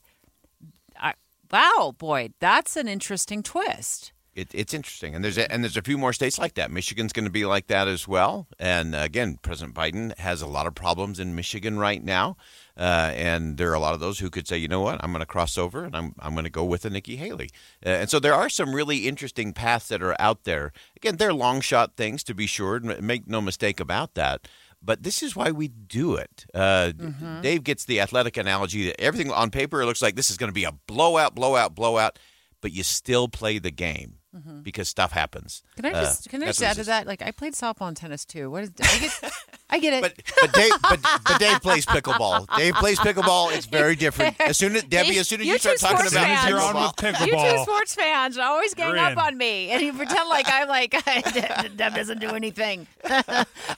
I, wow, boy, that's an interesting twist. It, it's interesting, and there's a, and there's a few more states like that. Michigan's going to be like that as well. And uh, again, President Biden has a lot of problems in Michigan right now, uh, and there are a lot of those who could say, you know what, I'm going to cross over and I'm I'm going to go with a Nikki Haley. Uh, and so there are some really interesting paths that are out there. Again, they're long shot things to be sure. Make no mistake about that. But this is why we do it. Uh, Mm-hmm. Dave gets the athletic analogy that everything on paper looks like this is going to be a blowout, blowout, blowout, but you still play the game Mhm. because stuff happens. Can I Uh, just can I just add to that? Like I played softball and tennis too. What is I get I get it. But but Dave but, but Dave plays pickleball. Dave plays pickleball. It's very different. As soon as Debbie, as soon as you, You start talking about fans. You're on with pickleball, You two sports fans always gang up on me, and you pretend like I'm like Deb doesn't do anything.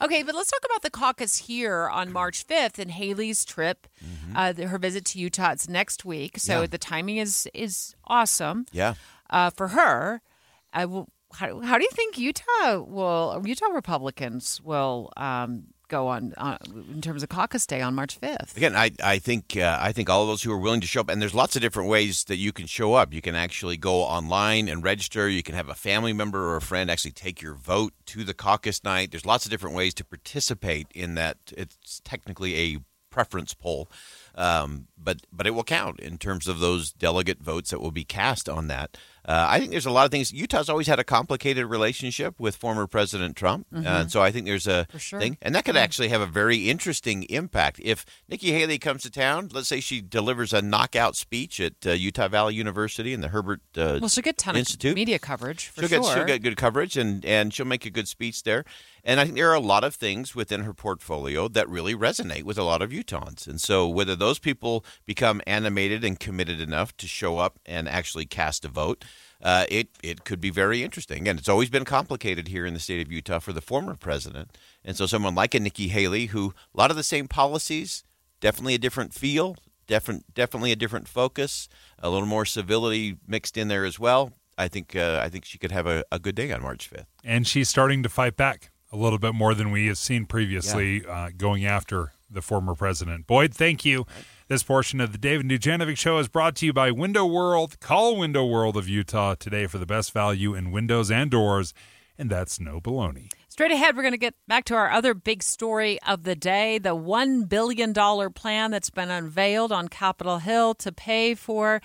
okay, but let's talk about the caucus here on March 5th and Haley's trip, uh, her visit to Utah. It's next week, so Mm-hmm. Yeah. the timing is is awesome Yeah. uh, for her. I will. How, how do you think Utah will Utah Republicans will um, go on uh, in terms of caucus day on March 5th? Again, I, I think uh, I think all of those who are willing to show up, and there's lots of different ways that you can show up. You can actually go online and register. You can have a family member or a friend actually take your vote to the caucus night. There's lots of different ways to participate in that. It's technically a preference poll, um, but but it will count in terms of those delegate votes that will be cast on that. Uh, I think there's a lot of things. Utah's always had a complicated relationship with former President Trump, uh, so I think there's a sure. thing, and that could Yeah. actually have a very interesting impact if Nikki Haley comes to town. Let's say she delivers a knockout speech at uh, Utah Valley University and the Herbert uh, Well, she'll get ton Institute. of media coverage for she'll sure. get she'll get good coverage and and she'll make a good speech there. And I think there are a lot of things within her portfolio that really resonate with a lot of Utahns. And so whether those people become animated and committed enough to show up and actually cast a vote, uh, it it could be very interesting. And it's always been complicated here in the state of Utah for the former president. And so someone like a Nikki Haley, who a lot of the same policies, definitely a different feel, different definitely a different focus, a little more civility mixed in there as well. I think uh, I think she could have a, a good day on March fifth. And she's starting to fight back a little bit more than we have seen previously, uh, going after the former president. Boyd, thank you. This portion of the David Dujanovic Show is brought to you by Window World. Call Window World of Utah today for the best value in windows and doors, and that's no baloney. Straight ahead, we're going to get back to our other big story of the day the $1 billion plan that's been unveiled on Capitol Hill to pay for,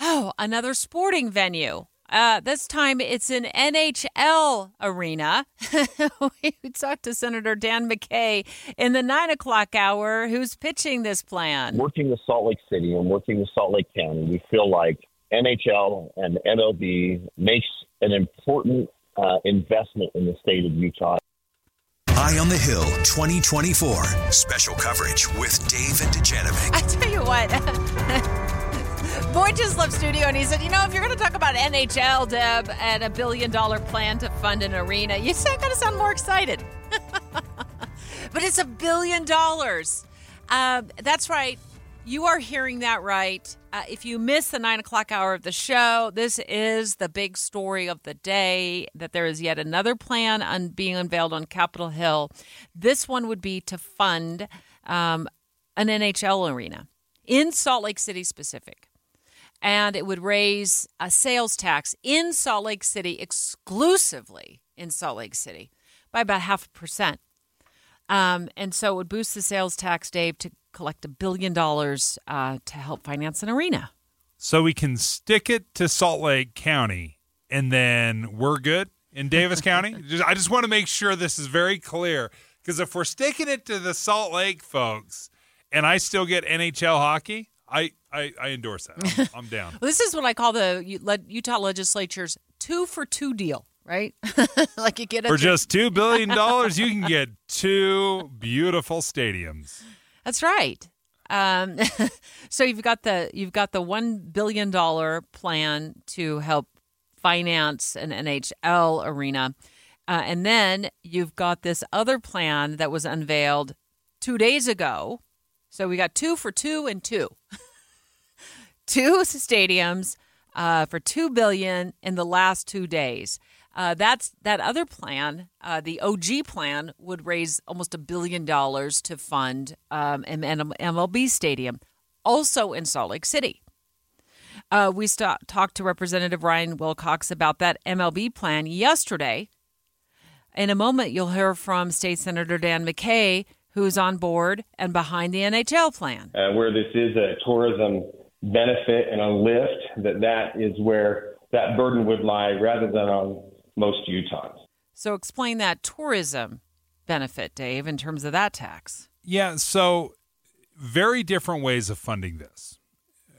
oh, another sporting venue. Uh, this time it's an NHL arena. we talked to Senator Dan McCay in the nine o'clock hour, who's pitching this plan. working with Salt Lake City and working with Salt Lake County, we feel like NHL and MLB makes an important uh, investment in the state of Utah. Eye on the Hill 2024. Special coverage with Dave and Dujanovic. I tell you what. Boyd just left studio and he said, You know, if you're going to talk about NHL, Deb, and a billion dollar plan to fund an arena, you got to sound more excited. but it's a billion dollars. Uh, that's right. You are hearing that right. Uh, if you miss the nine o'clock hour of the show, this is the big story of the day that there is yet another plan on being unveiled on Capitol Hill. This one would be to fund um, an NHL arena in Salt Lake City specific. And it would raise a sales tax in Salt Lake City, exclusively in Salt Lake City, by about half a percent. Um, and so it would boost the sales tax, Dave, to collect a billion dollars uh, to help finance an arena. So we can stick it to Salt Lake County, and then we're good in Davis County? Just, I just want to make sure this is very clear because if we're sticking it to the Salt Lake folks, and I still get NHL hockey, I I, I endorse that. I'm, I'm down. Well, this is what I call the Utah legislature's two for two deal, right? like you get a For just two billion dollars, you can get two beautiful stadiums. That's right. Um, so you've got the you've got the one billion dollar plan to help finance an NHL arena, uh, and then you've got this other plan that was unveiled two days ago. So we got two for two and two, two stadiums uh, for two billion in the last two days. Uh, that's that other plan. Uh, the OG plan would raise almost a billion dollars to fund um, an MLB stadium, also in Salt Lake City. Uh, we st- talked to Representative Ryan Wilcox about that MLB plan yesterday. In a moment, you'll hear from State Senator Dan McCay, who's on board and behind the NHL plan. uh, where this is a tourism benefit and a lift, that that is where that burden would lie rather than on most Utahns. So, explain that tourism benefit, Dave, in terms of that tax. Yeah, so very different ways of funding this.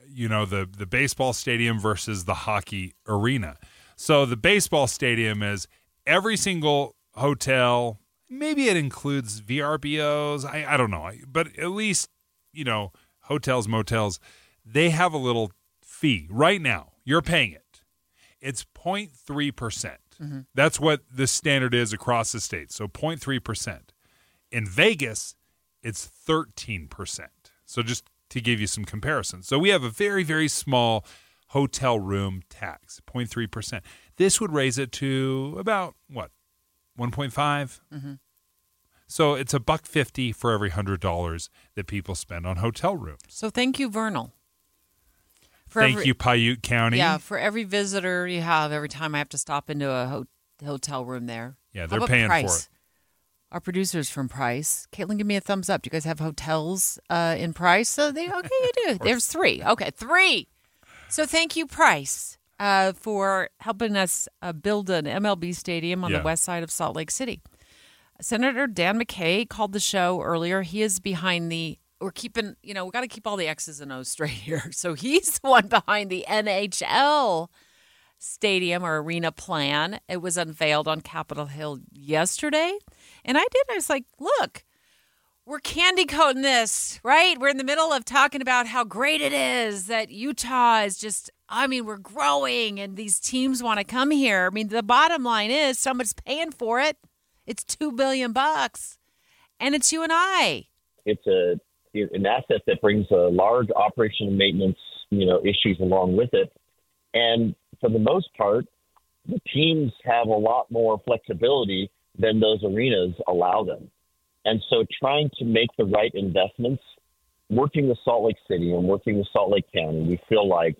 You know, the the baseball stadium versus the hockey arena. So the baseball stadium is every single hotel, maybe it includes VRBOs, I, I don't know, but at least, you know, hotels, motels, they have a little fee right now. You're paying it. It's 0.3%. percent Mhm. That's what the standard is across the state. So 0.3%. In Vegas, it's 13%. So just to give you some comparison. So we have a very, very small hotel room tax, 0.3%. This would raise it to about what? 1.5? Mhm. So it's a buck 50 for every $100 that people spend on hotel rooms. So, thank you, Vernal. For Thank every- you Piute County. Yeah, for every visitor you have, every time I have to stop into a ho- hotel room there. Yeah, they're paying for Price? it. Our producers from Price. Caitlin, give me a thumbs up. Do you guys have hotels uh, in Price? So they okay, you do. There's three. Okay, three. So thank you, Price, uh, for helping us uh, build an MLB stadium on Yeah. the west side of Salt Lake City. Senator Dan McCay called the show earlier. He is behind the. We're keeping, you know, we got to keep all the X's and O's straight here. So he's the one behind the NHL stadium or arena plan. It was unveiled on Capitol Hill yesterday. And I did. I was like, look, we're candy coating this, right? We're in the middle of talking about how great it is that Utah is just, I mean, we're growing and these teams want to come here. I mean, the bottom line is someone's paying for it. It's two billion bucks. And it's you and I. it's a an asset that brings a large operation and maintenance you know issues along with it. And for the most part the teams have a lot more flexibility than those arenas allow them. And so trying to make the right investments working with salt lake city and working with salt lake county we feel like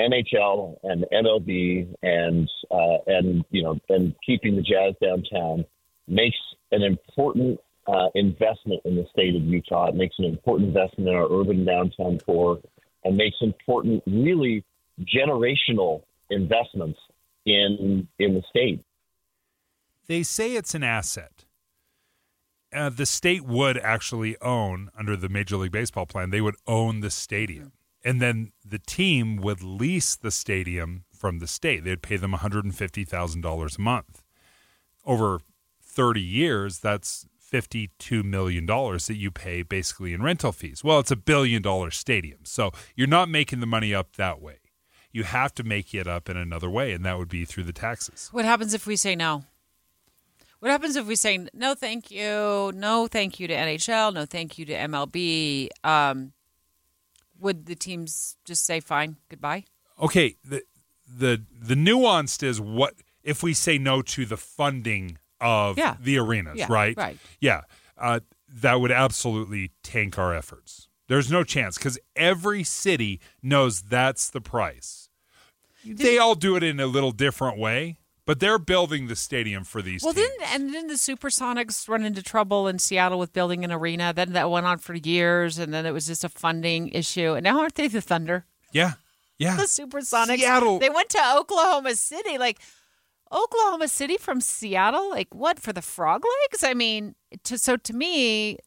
nhl and mlb and uh, and you know and keeping the jazz downtown makes an important uh, investment in the state of Utah. It makes an important investment in our urban downtown core and makes important, really generational investments in in the state. They say it's an asset. Uh, the state would actually own, under the Major League Baseball plan, they would own the stadium. And then the team would lease the stadium from the state. They'd pay them $150,000 a month. Over 30 years, that's $52 million that you pay basically in rental fees. Well, it's a billion dollar stadium. So you're not making the money up that way. You have to make it up in another way, and that would be through the taxes. What happens if we say no? What happens if we say no, thank you, no, thank you to NHL, no, thank you to MLB? Um, would the teams just say fine, goodbye? okay the the the nuanced is what if we say no to the funding of Yeah. the arenas Yeah, right right. yeah uh, that would absolutely tank our efforts there's no chance because every city knows that's the price they all do it in a little different way but they're building the stadium for these Well, teams. didn't and didn't the Supersonics run into trouble in Seattle with building an arena? Then that went on for years, and then it was just a funding issue. And now aren't they the Thunder? yeah yeah The Supersonics. Seattle- They went to Oklahoma City. Like Oklahoma City from Seattle, like what for the frog legs? I mean, to, so to me,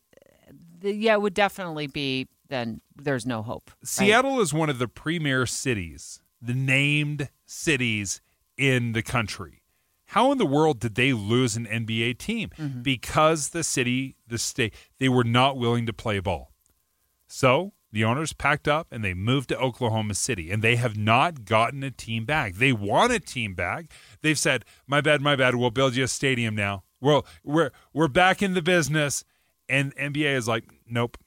the, yeah, it would definitely be then there's no hope. right? Seattle is one of the premier cities, the named cities in the country. How in the world did they lose an NBA team? Mm-hmm. Because the city, the state, they were not willing to play ball. So the owners packed up and they moved to Oklahoma City, and they have not gotten a team back. They want a team back. They've said, "My bad, my bad. We'll build you a stadium now. Well, we're we're back in the business." And NBA is like, "Nope."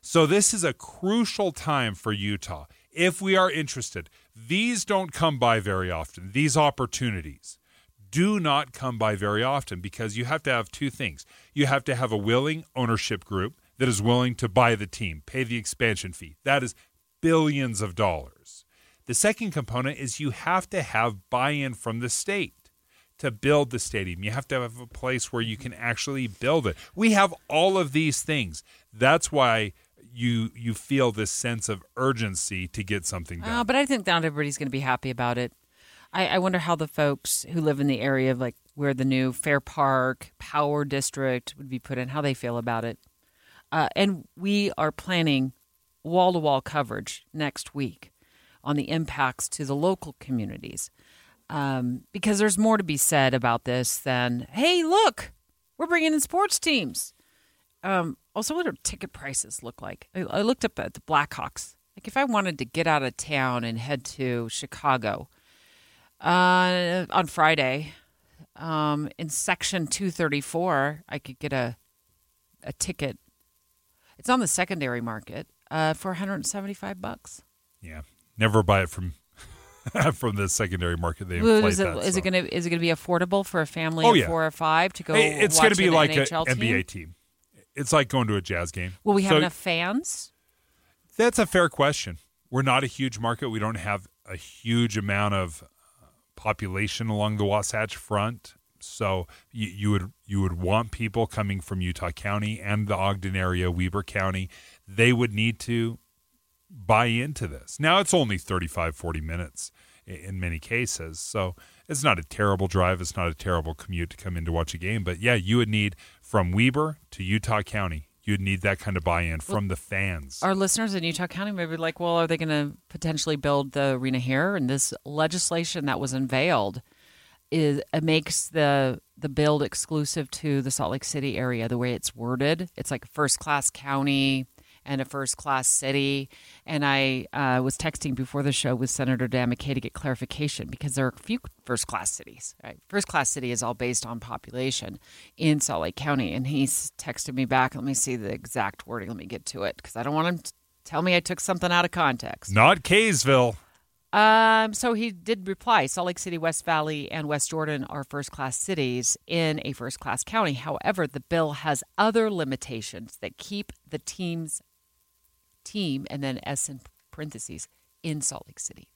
So this is a crucial time for Utah. If we are interested, these don't come by very often. These opportunities do not come by very often because you have to have two things. You have to have a willing ownership group that is willing to buy the team, pay the expansion fee. That is billions of dollars. The second component is you have to have buy in from the state to build the stadium. You have to have a place where you can actually build it. We have all of these things. That's why you you feel this sense of urgency to get something done. Uh, but I think not everybody's going to be happy about it. I, I wonder how the folks who live in the area of like where the new Fair Park Power District would be put in, how they feel about it. Uh, and we are planning wall to wall coverage next week on the impacts to the local communities. Um, because there's more to be said about this than, hey, look, we're bringing in sports teams. Um, also, what do ticket prices look like? I, I looked up at the Blackhawks. Like, if I wanted to get out of town and head to Chicago uh, on Friday, um, in section 234, I could get a a ticket. It's on the secondary market uh, for 175 bucks. Yeah, never buy it from from the secondary market. They Well, inflate is it, that. is so. it gonna is it gonna be affordable for a family Oh, of yeah. four or five to go? Hey, it's going going to be like an NBA team. It's like going to a jazz game. Will we have So enough fans? That's a fair question. We're not a huge market. We don't have a huge amount of uh, population along the Wasatch Front. So you, you would you would want people coming from Utah County and the Ogden area, Weber County. They would need to buy into this. Now it's only 35 40 minutes in many cases. So it's not a terrible drive, it's not a terrible commute to come in to watch a game, but yeah, you would need from Weber to Utah County. You'd need that kind of buy-in from the fans. Our listeners in Utah County may be like, well, are they going to potentially build the arena here? And this legislation that was unveiled is it makes the the build exclusive to the Salt Lake City area. The way it's worded, it's like a first class county and a first class city. And I uh, was texting before the show with Senator Dan McCay to get clarification because there are a few first class cities. Right, first class city is all based on population in Salt Lake County, and he's texted me back. Let me see the exact wording. Let me get to it because I don't want him to tell me I took something out of context. Not Kaysville. Um, so he did reply Salt Lake City, West Valley, and West Jordan are first class cities in a first class county. However, the bill has other limitations that keep the team's team and then S in parentheses in Salt Lake City.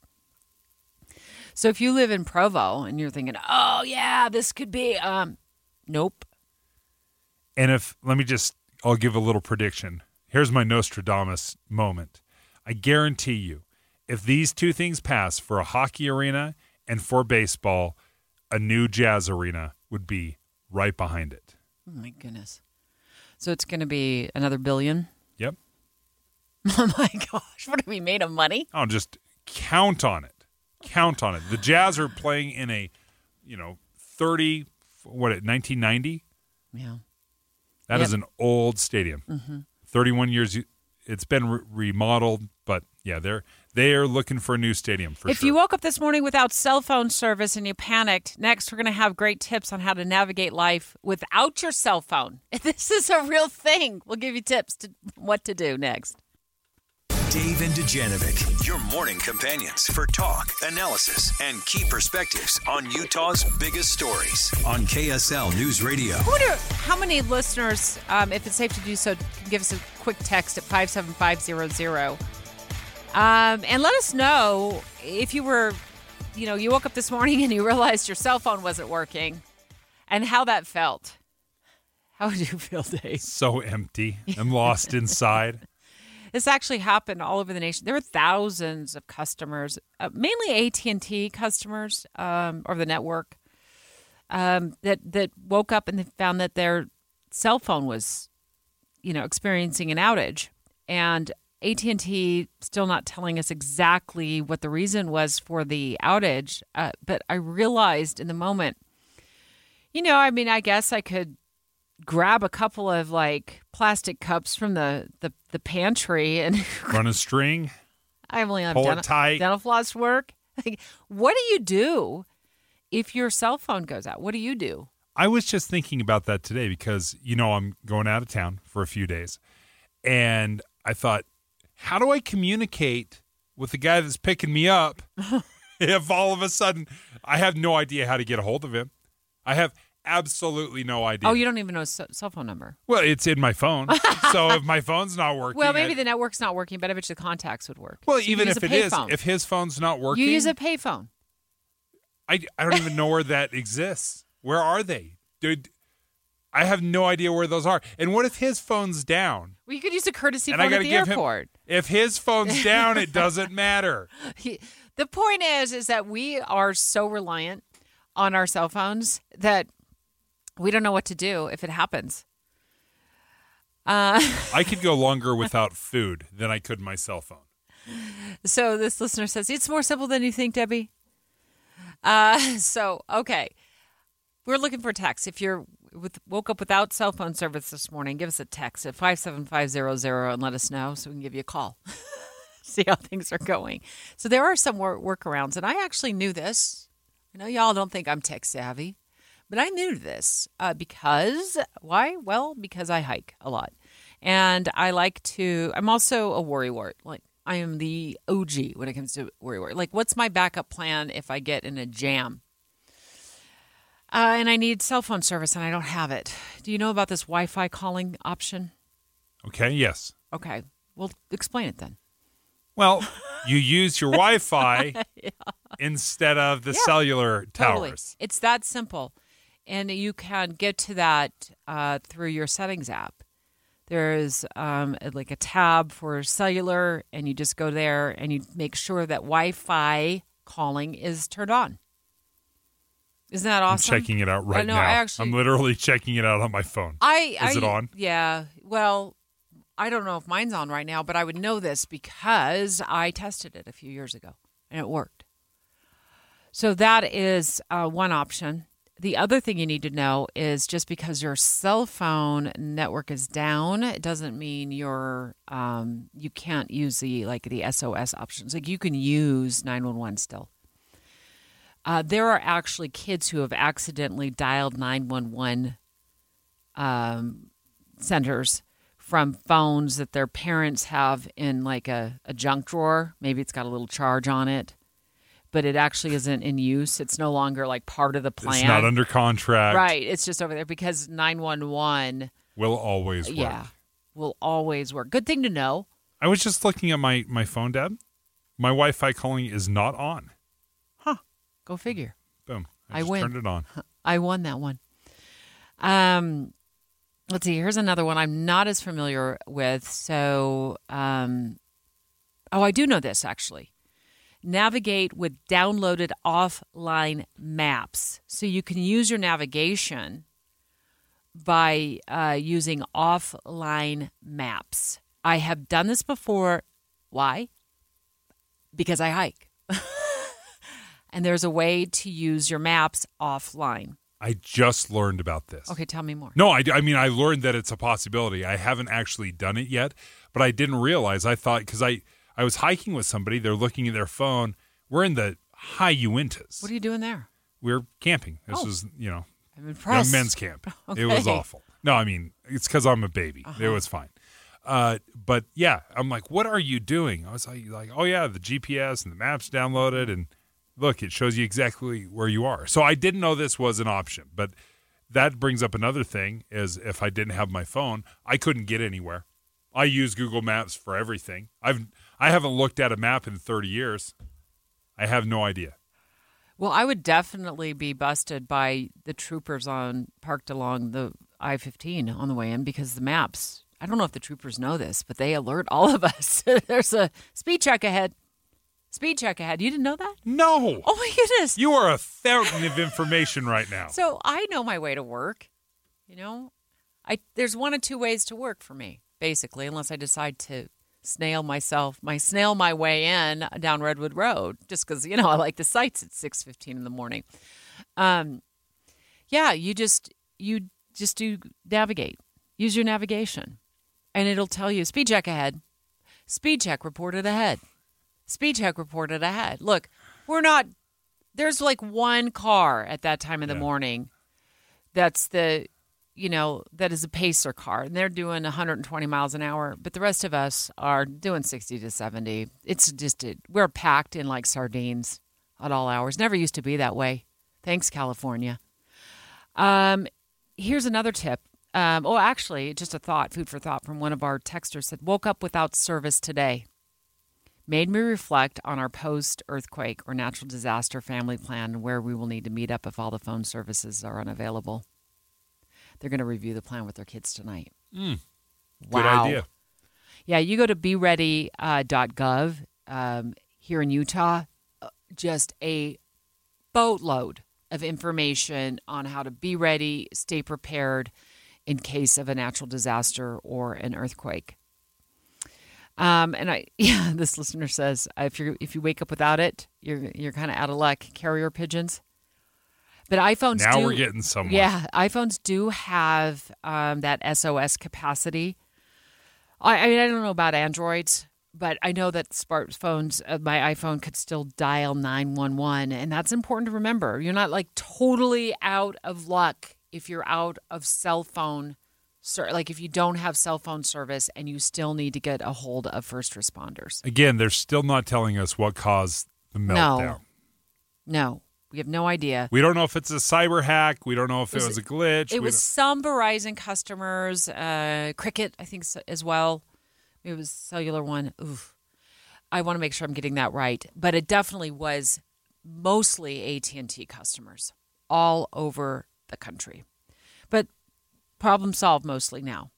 So if you live in Provo and you're thinking, oh yeah, this could be um nope. And if let me just I'll give a little prediction. Here's my Nostradamus moment. I guarantee you, if these two things pass for a hockey arena and for baseball, a new jazz arena would be right behind it. Oh my goodness. So it's gonna be another billion? Yep. Oh my gosh. What are we made of money? I'll just count on it. Count on it. The Jazz are playing in a, you know, 30 what 1990? Yeah. That is Yep. an old stadium. Mhm. 31 years it's been re- remodeled, but yeah, they're they are looking for a new stadium for if sure. you woke up this morning without cell phone service and you panicked, next we're going to have great tips on how to navigate life without your cell phone. This is a real thing. We'll give you tips to what to do next. Dave and Dujanovic, your morning companions for talk, analysis, and key perspectives on Utah's biggest stories on KSL News Radio. I wonder how many listeners, um, if it's safe to do so, give us a quick text at 57500. Um, and let us know if you were, you know, you woke up this morning and you realized your cell phone wasn't working and how that felt. How did you feel, Dave? so empty. I'm lost inside. This actually happened all over the nation. There were thousands of customers, uh, mainly AT and T customers um, or the network, um, that that woke up and they found that their cell phone was, you know, experiencing an outage, and AT and T still not telling us exactly what the reason was for the outage. Uh, but I realized in the moment, you know, I mean, I guess I could grab a couple of like plastic cups from the the, the pantry and Run a string. I only have Pull it dental, tight. dental floss work. Like, what do you do if your cell phone goes out? What do you do? I was just thinking about that today because you know I'm going out of town for a few days, and I thought, how do I communicate with the guy that's picking me up if all of a sudden I have no idea how to get a hold of him? I have absolutely no idea. Oh, you don't even know his cell phone number. well, it's in my phone, so if my phone's not working, Well, maybe I- the network's not working, but I bet you the contacts would work. well, So even if it is, payphone. if his phone's not working, you use a payphone. I, I don't even know where that exists. Where are they? Dude, I have no idea where those are. And what if his phone's down? Well, you could use a courtesy and I phone at the give airport. him if his phone's down, it doesn't matter. He- the point is, is that we are so reliant on our cell phones that we don't know what to do if it happens. Uh, I could go longer without food than I could my cell phone. so this listener says it's more simple than you think, Debbie. Uh, so okay, we're looking for text. If you're with, woke up without cell phone service this morning, give us a text at five seven five zero zero and let us know so we can give you a call. See how things are going. So there are some work workarounds, and I actually knew this. I know y'all don't think I'm tech savvy, but I knew this uh, because why? Well, because I hike a lot, and I like to. I'm also a worrywart. Like I am the OG when it comes to worrywart. Like, what's my backup plan if I get in a jam? Uh, and I need cell phone service, and I don't have it. Do you know about this Wi-Fi calling option? Okay, yes. Okay, well, explain it then. Well, you use your Wi-Fi instead of the Yeah, cellular Totally. towers. It's that simple. And you can get to that uh, through your settings app. There's um, like a tab for cellular, and you just go there and you make sure that Wi Fi calling is turned on. Isn't that awesome? I'm checking it out right know, now. I actually, I'm literally checking it out on my phone. I, Is I, it on? Yeah. Well, I don't know if mine's on right now, but I would know this because I tested it a few years ago and it worked. So that is uh, one option. The other thing you need to know is just because your cell phone network is down, it doesn't mean you're um, you can't use the like the SOS options. Like you can use nine one one still. Uh, there are actually kids who have accidentally dialed 911 um, centers from phones that their parents have in like a, a junk drawer. Maybe it's got a little charge on it, but it actually isn't in use. It's no longer like part of the plan. It's not under contract. Right. It's just over there because 911, Will always work. yeah, will always work. Good thing to know. I was just looking at my my phone, Deb. My Wi-Fi calling is not on. Go figure. Boom. I I, win. turned it on. I won that one. Um, let's see. Here's another one I'm not as familiar with. So, um, oh, I do know this actually. Navigate with downloaded offline maps. So you can use your navigation by uh, using offline maps. I have done this before. Why? Because I hike. and there's a way to use your maps offline. I just learned about this. Okay, tell me more. No, I, I mean, I learned that it's a possibility. I haven't actually done it yet, but I didn't realize. I thought, because I, I was hiking with somebody, they're looking at their phone. We're in the high Uintas. What are you doing there? We're camping. This Oh. was, you know, I'm young impressed. men's camp. It was awful. No, I mean, it's because I'm a baby. It Uh-huh. was fine. Uh, but yeah, I'm like, what are you doing? I was like, like, oh yeah, the GPS and the maps downloaded, and look, it shows you exactly where you are. So I didn't know this was an option, but that brings up another thing: is if I didn't have my phone, I couldn't get anywhere. I use Google Maps for everything. I've I haven't looked at a map in 30 years. I have no idea. Well, I would definitely be busted by the troopers on parked along the I 15 on the way in because the maps, I don't know if the troopers know this, but they alert all of us. There's a speed check ahead. Speed check ahead. You didn't know that? No. Oh my goodness. You are a fountain of information right now. So I know my way to work. You know, I there's one of two ways to work for me, basically, unless I decide to snail myself, my snail my way in down Redwood Road, just because you know I like the sights at six fifteen in the morning. Um, yeah, you just you just do navigate. Use your navigation, and it'll tell you speed check ahead. Speed check reported ahead. Speed check reported ahead. Look, we're not. There's like one car at that time of the morning. That's the, you know, that is a pacer car, and they're doing 120 miles an hour. But the rest of us are doing 60 to 70. It's just it, we're packed in like sardines at all hours. Never used to be that way. Thanks, California. Um, here's another tip. Um, oh, actually, just a thought, food for thought from one of our texters said, woke up without service today. Made me reflect on our post earthquake or natural disaster family plan where we will need to meet up if all the phone services are unavailable. They're going to review the plan with their kids tonight. Mm. Good idea. Yeah, you go to beready.gov um, here in Utah, uh, just a boatload of information on how to be ready, stay prepared in case of a natural disaster or an earthquake. Um, and I, yeah, this listener says uh, if you if you wake up without it, you're you're kind of out of luck. Carrier pigeons, but iPhones. Now do- we're getting somewhere. Yeah, iPhones do have um, that SOS capacity. I, I mean, I don't know about Androids, but I know that smartphones, uh, my iPhone could still dial 911. And that's important to remember. You're not like totally out of luck if you're out of cell phone, ser- like if you don't have cell phone service and you still need to get a hold of first responders. Again, they're still not telling us what caused the meltdown. No, no, we have no idea. We don't know if it's a cyber hack. We don't know if it was, a glitch. It We was some Verizon customers, uh, Cricket, I think, so, as well. It was cellular one. Oof. I want to make sure I'm getting that right, but it definitely was mostly AT and T customers all over the country. But problem solved mostly now.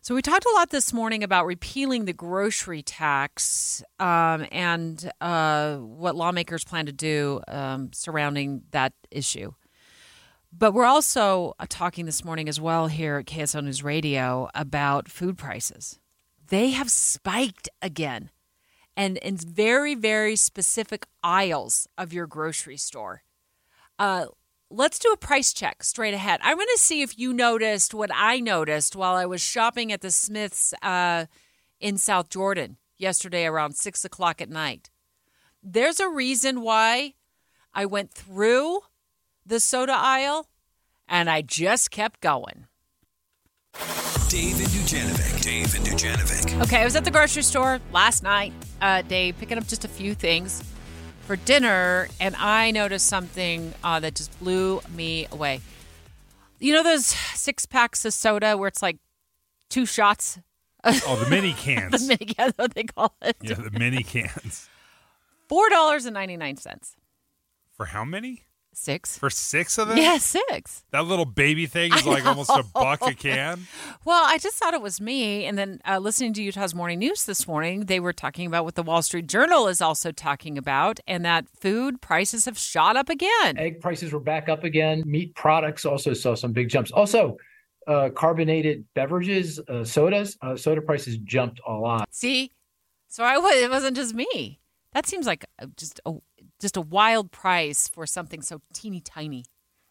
So we talked a lot this morning about repealing the grocery tax um, and uh, what lawmakers plan to do um, surrounding that issue. But we're also uh, talking this morning as well here at KSL News Radio about food prices. They have spiked again and in very, very specific aisles of your grocery store. Uh, let's do a price check straight ahead. I want to see if you noticed what I noticed while I was shopping at the Smiths uh, in South Jordan yesterday around six o'clock at night. There's a reason why I went through the soda aisle and I just kept going. Dave and Dujanovic. Dave and Dujanovic. Okay, I was at the grocery store last night, uh, Dave, picking up just a few things for dinner, and I noticed something uh, that just blew me away. You know those six packs of soda where it's like two shots? Oh, the mini cans. the mini cans, what they call it. yeah, the mini cans. Four dollars and ninety nine cents. For how many? Six. For six of them? Yeah, six. That little baby thing is like almost a buck a can. Well, I just thought it was me. And then uh, listening to Utah's Morning News this morning, they were talking about what the Wall Street Journal is also talking about, and that food prices have shot up again. Egg prices were back up again. Meat products also saw some big jumps. Also, uh, carbonated beverages, uh, sodas, uh, soda prices jumped a lot. See, so I was. It wasn't just me. That seems like uh, just a just a wild price for something so teeny tiny.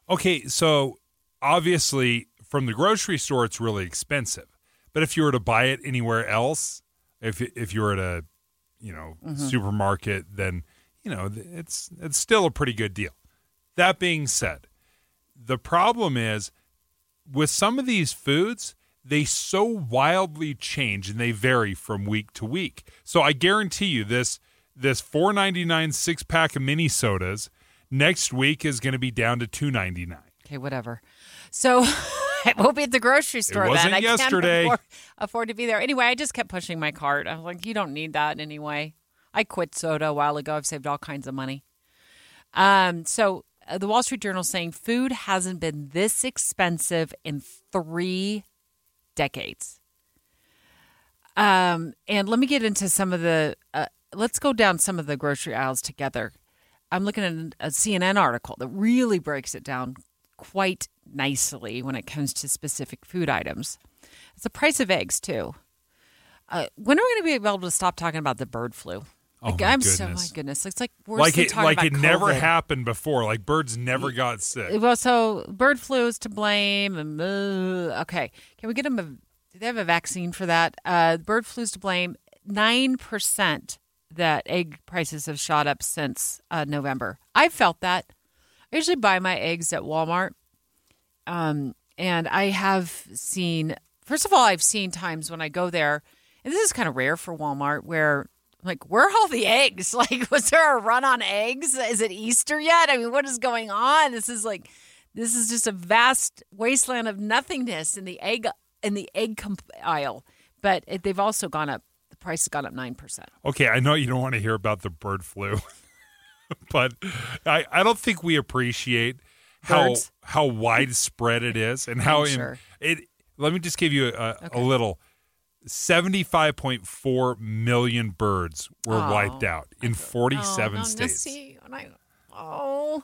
Okay, so obviously from the grocery store it's really expensive. But if you were to buy it anywhere else, if if you were at a, you know, Mhm. supermarket, then you know it's it's still a pretty good deal. That being said, the problem is with some of these foods, they so wildly change and they vary from week to week. So I guarantee you this this 4.99 six pack of mini sodas next week is going to be down to 2.99. Okay, whatever. So I won't be at the grocery store wasn't then. I yesterday. can't afford, afford to be there. Anyway, I just kept pushing my cart. I was like, you don't need that anyway. I quit soda a while ago. I've saved all kinds of money. Um, so uh, the Wall Street Journal saying food hasn't been this expensive in three decades. Um, and let me get into some of the uh, let's go down some of the grocery aisles together. I'm looking at a CNN article that really breaks it down quite nicely when it comes to specific food items. It's the price of eggs too. Uh, when are we going to be able to stop talking about the bird flu? Oh, Like, my I'm so my goodness. goodness. It's like worse like it talking like about it never happened before. Like birds never got sick. Well, so bird flu is to blame. And uh, okay, can we get them? A, do they have a vaccine for that? Uh, bird flu is to blame. Nine percent that egg prices have shot up since uh, November. I felt that. I usually buy my eggs at Walmart, um, and I have seen. First of all, I've seen times when I go there, and this is kind of rare for Walmart, where like where are all the eggs? Like, was there a run on eggs? Is it Easter yet? I mean, what is going on? This is like, this is just a vast wasteland of nothingness in the egg in the egg comp- aisle. But it, they've also gone up. Price has gone up nine percent. Okay, I know you don't want to hear about the bird flu, but I, I don't think we appreciate how Birds? how widespread it is and how in- sure. it. Let me just give you a, a little. Seventy-five point four million birds were Oh, wiped out in forty-seven oh, no, states. I, oh,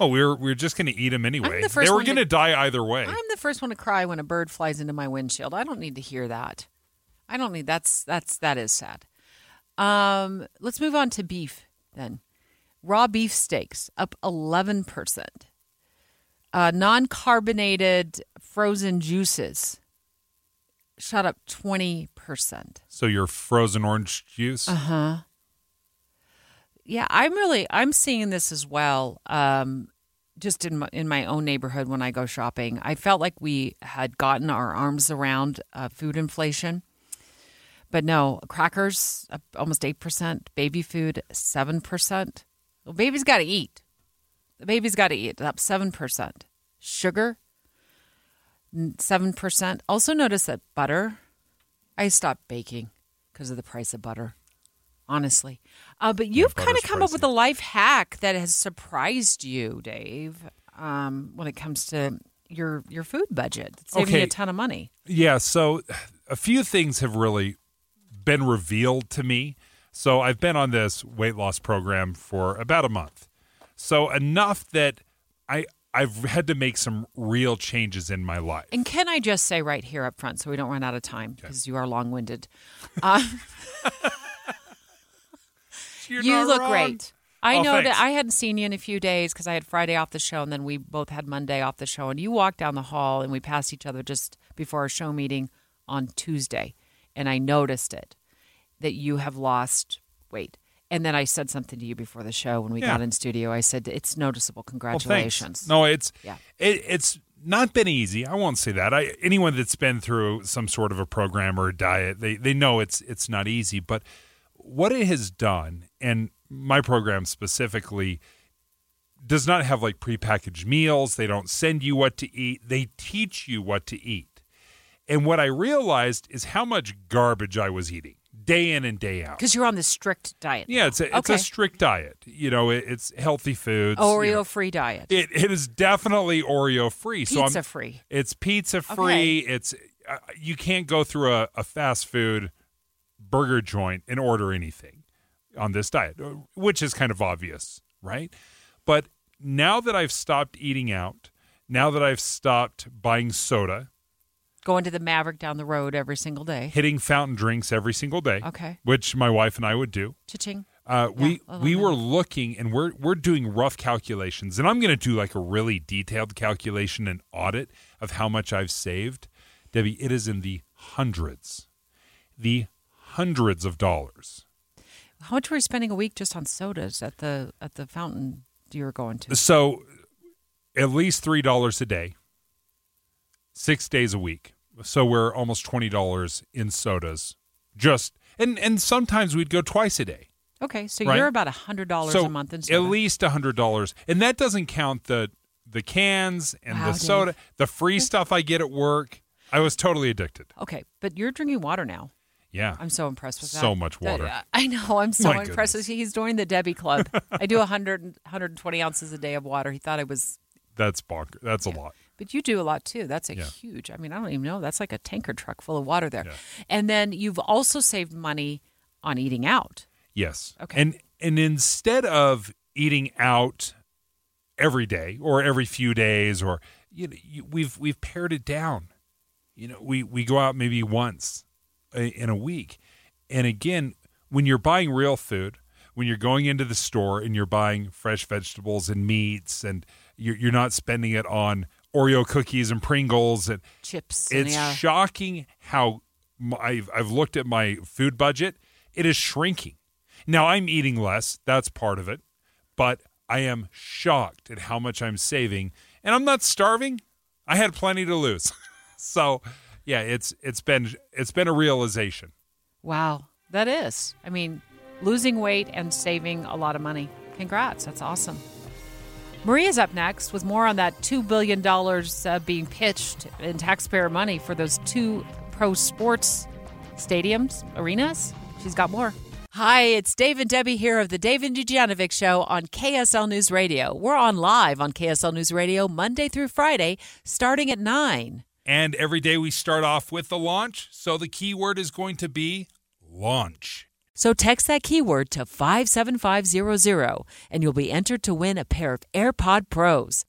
Oh, we were we are just going to eat them anyway. the they were going to die either way. I'm the first one to cry when a bird flies into my windshield. I don't need to hear that. I don't need that's that's that is sad. Um, let's move on to beef then. Raw beef steaks up 11%. Uh, non-carbonated frozen juices shot up 20%. So your frozen orange juice. Uh-huh. Yeah, I'm really I'm seeing this as well. Um, just in my, in my own neighborhood when I go shopping, I felt like we had gotten our arms around uh, food inflation, but no, crackers up almost eight percent, baby food seven percent. Well, baby's got to eat. The baby's got to eat. Up seven percent. Sugar seven percent. Also notice that butter. I stopped baking because of the price of butter honestly. Uh, but you've kind of come up with a life hack that has surprised you, Dave, um, when it comes to your your food budget. It's saving you a ton of money. Yeah, so a few things have really been revealed to me. So I've been on this weight loss program for about a month. So enough that I I've had to make some real changes in my life. And can I just say right here up front, so we don't run out of time, because you are long winded. Uh, you look wrong. great. I Oh, know thanks. that I hadn't seen you in a few days because I had Friday off the show, and then we both had Monday off the show. And you walked down the hall, and we passed each other just before our show meeting on Tuesday, and I noticed it that you have lost weight. And then I said something to you before the show when we Yeah. got in studio. I said it's noticeable. Well. Congratulations. no, it's Yeah. it, it's not been easy. I won't say that. I anyone that's been through some sort of a program or a diet, they they know it's it's not easy. But what it has done, and my program specifically does not have like prepackaged meals. They don't send you what to eat. They teach you what to eat. And what I realized is how much garbage I was eating day in and day out. Because you're on this strict diet. Yeah, it's a, it's Okay. a strict diet. You know, it, it's healthy foods. you Oreo know. free diet. It, it is definitely Oreo free. so I'm, Pizza free. It's pizza free. It's uh, you can't go through a, a fast food burger joint and order anything on this diet, uh, which is kind of obvious, right? But now that I've stopped eating out, now that I've stopped buying soda, Going to the Maverick down the road every single day. hitting fountain drinks every single day, Okay. which my wife and I would do. Cha-ching. Uh, Yeah, we we were looking and we're we're doing rough calculations, and I'm going to do like a really detailed calculation and audit of how much I've saved. Debbie, it is in the hundreds, the hundreds of dollars. How much were you spending a week just on sodas at the at the fountain you were going to? So, at least three dollars a day, six days a week. So we're almost twenty dollars in sodas, just and and sometimes we'd go twice a day. Okay, so Right. you're about a hundred dollars So a month in At least a hundred dollars, and that doesn't count the the cans and Wow, the Dave. soda, the free stuff I get at work. I was totally addicted. Okay, but you're drinking water now. Yeah, I'm so impressed with that. So much That- water. Uh, I know. I'm so My impressed. with He's joining the Debbie Club. I do 100, 120 ounces a day of water. He thought I was, that's bonker. That's a lot. But you do a lot too. That's a Yeah. huge. I mean, I don't even know. That's like a tanker truck full of water there. And then you've also saved money on eating out. Yes. Okay. And and instead of eating out every day or every few days or you know, you, we've we've pared it down. You know, we we go out maybe once in a week. And again, when you're buying real food, when you're going into the store and you're buying fresh vegetables and meats and you're, you're not spending it on Oreo cookies and Pringles and chips. and it's yeah. shocking how m- I've, I've looked at my food budget. It is shrinking. Now I'm eating less. That's part of it. But I am shocked at how much I'm saving. And I'm not starving. I had plenty to lose. so yeah, it's it's been it's been a realization. Wow, that is. I mean, losing weight and saving a lot of money. Congrats. That's awesome. Maria's up next with more on that $2 billion uh, being pitched in taxpayer money for those two pro sports stadiums, arenas. She's got more. Hi, it's Dave and Debbie here of the Dave and Dujanovic Show on KSL News Radio. We're on live on KSL News Radio Monday through Friday, starting at 9. And every day we start off with the launch. So the keyword is going to be launch. So text that keyword to 57500 and you'll be entered to win a pair of AirPod Pros.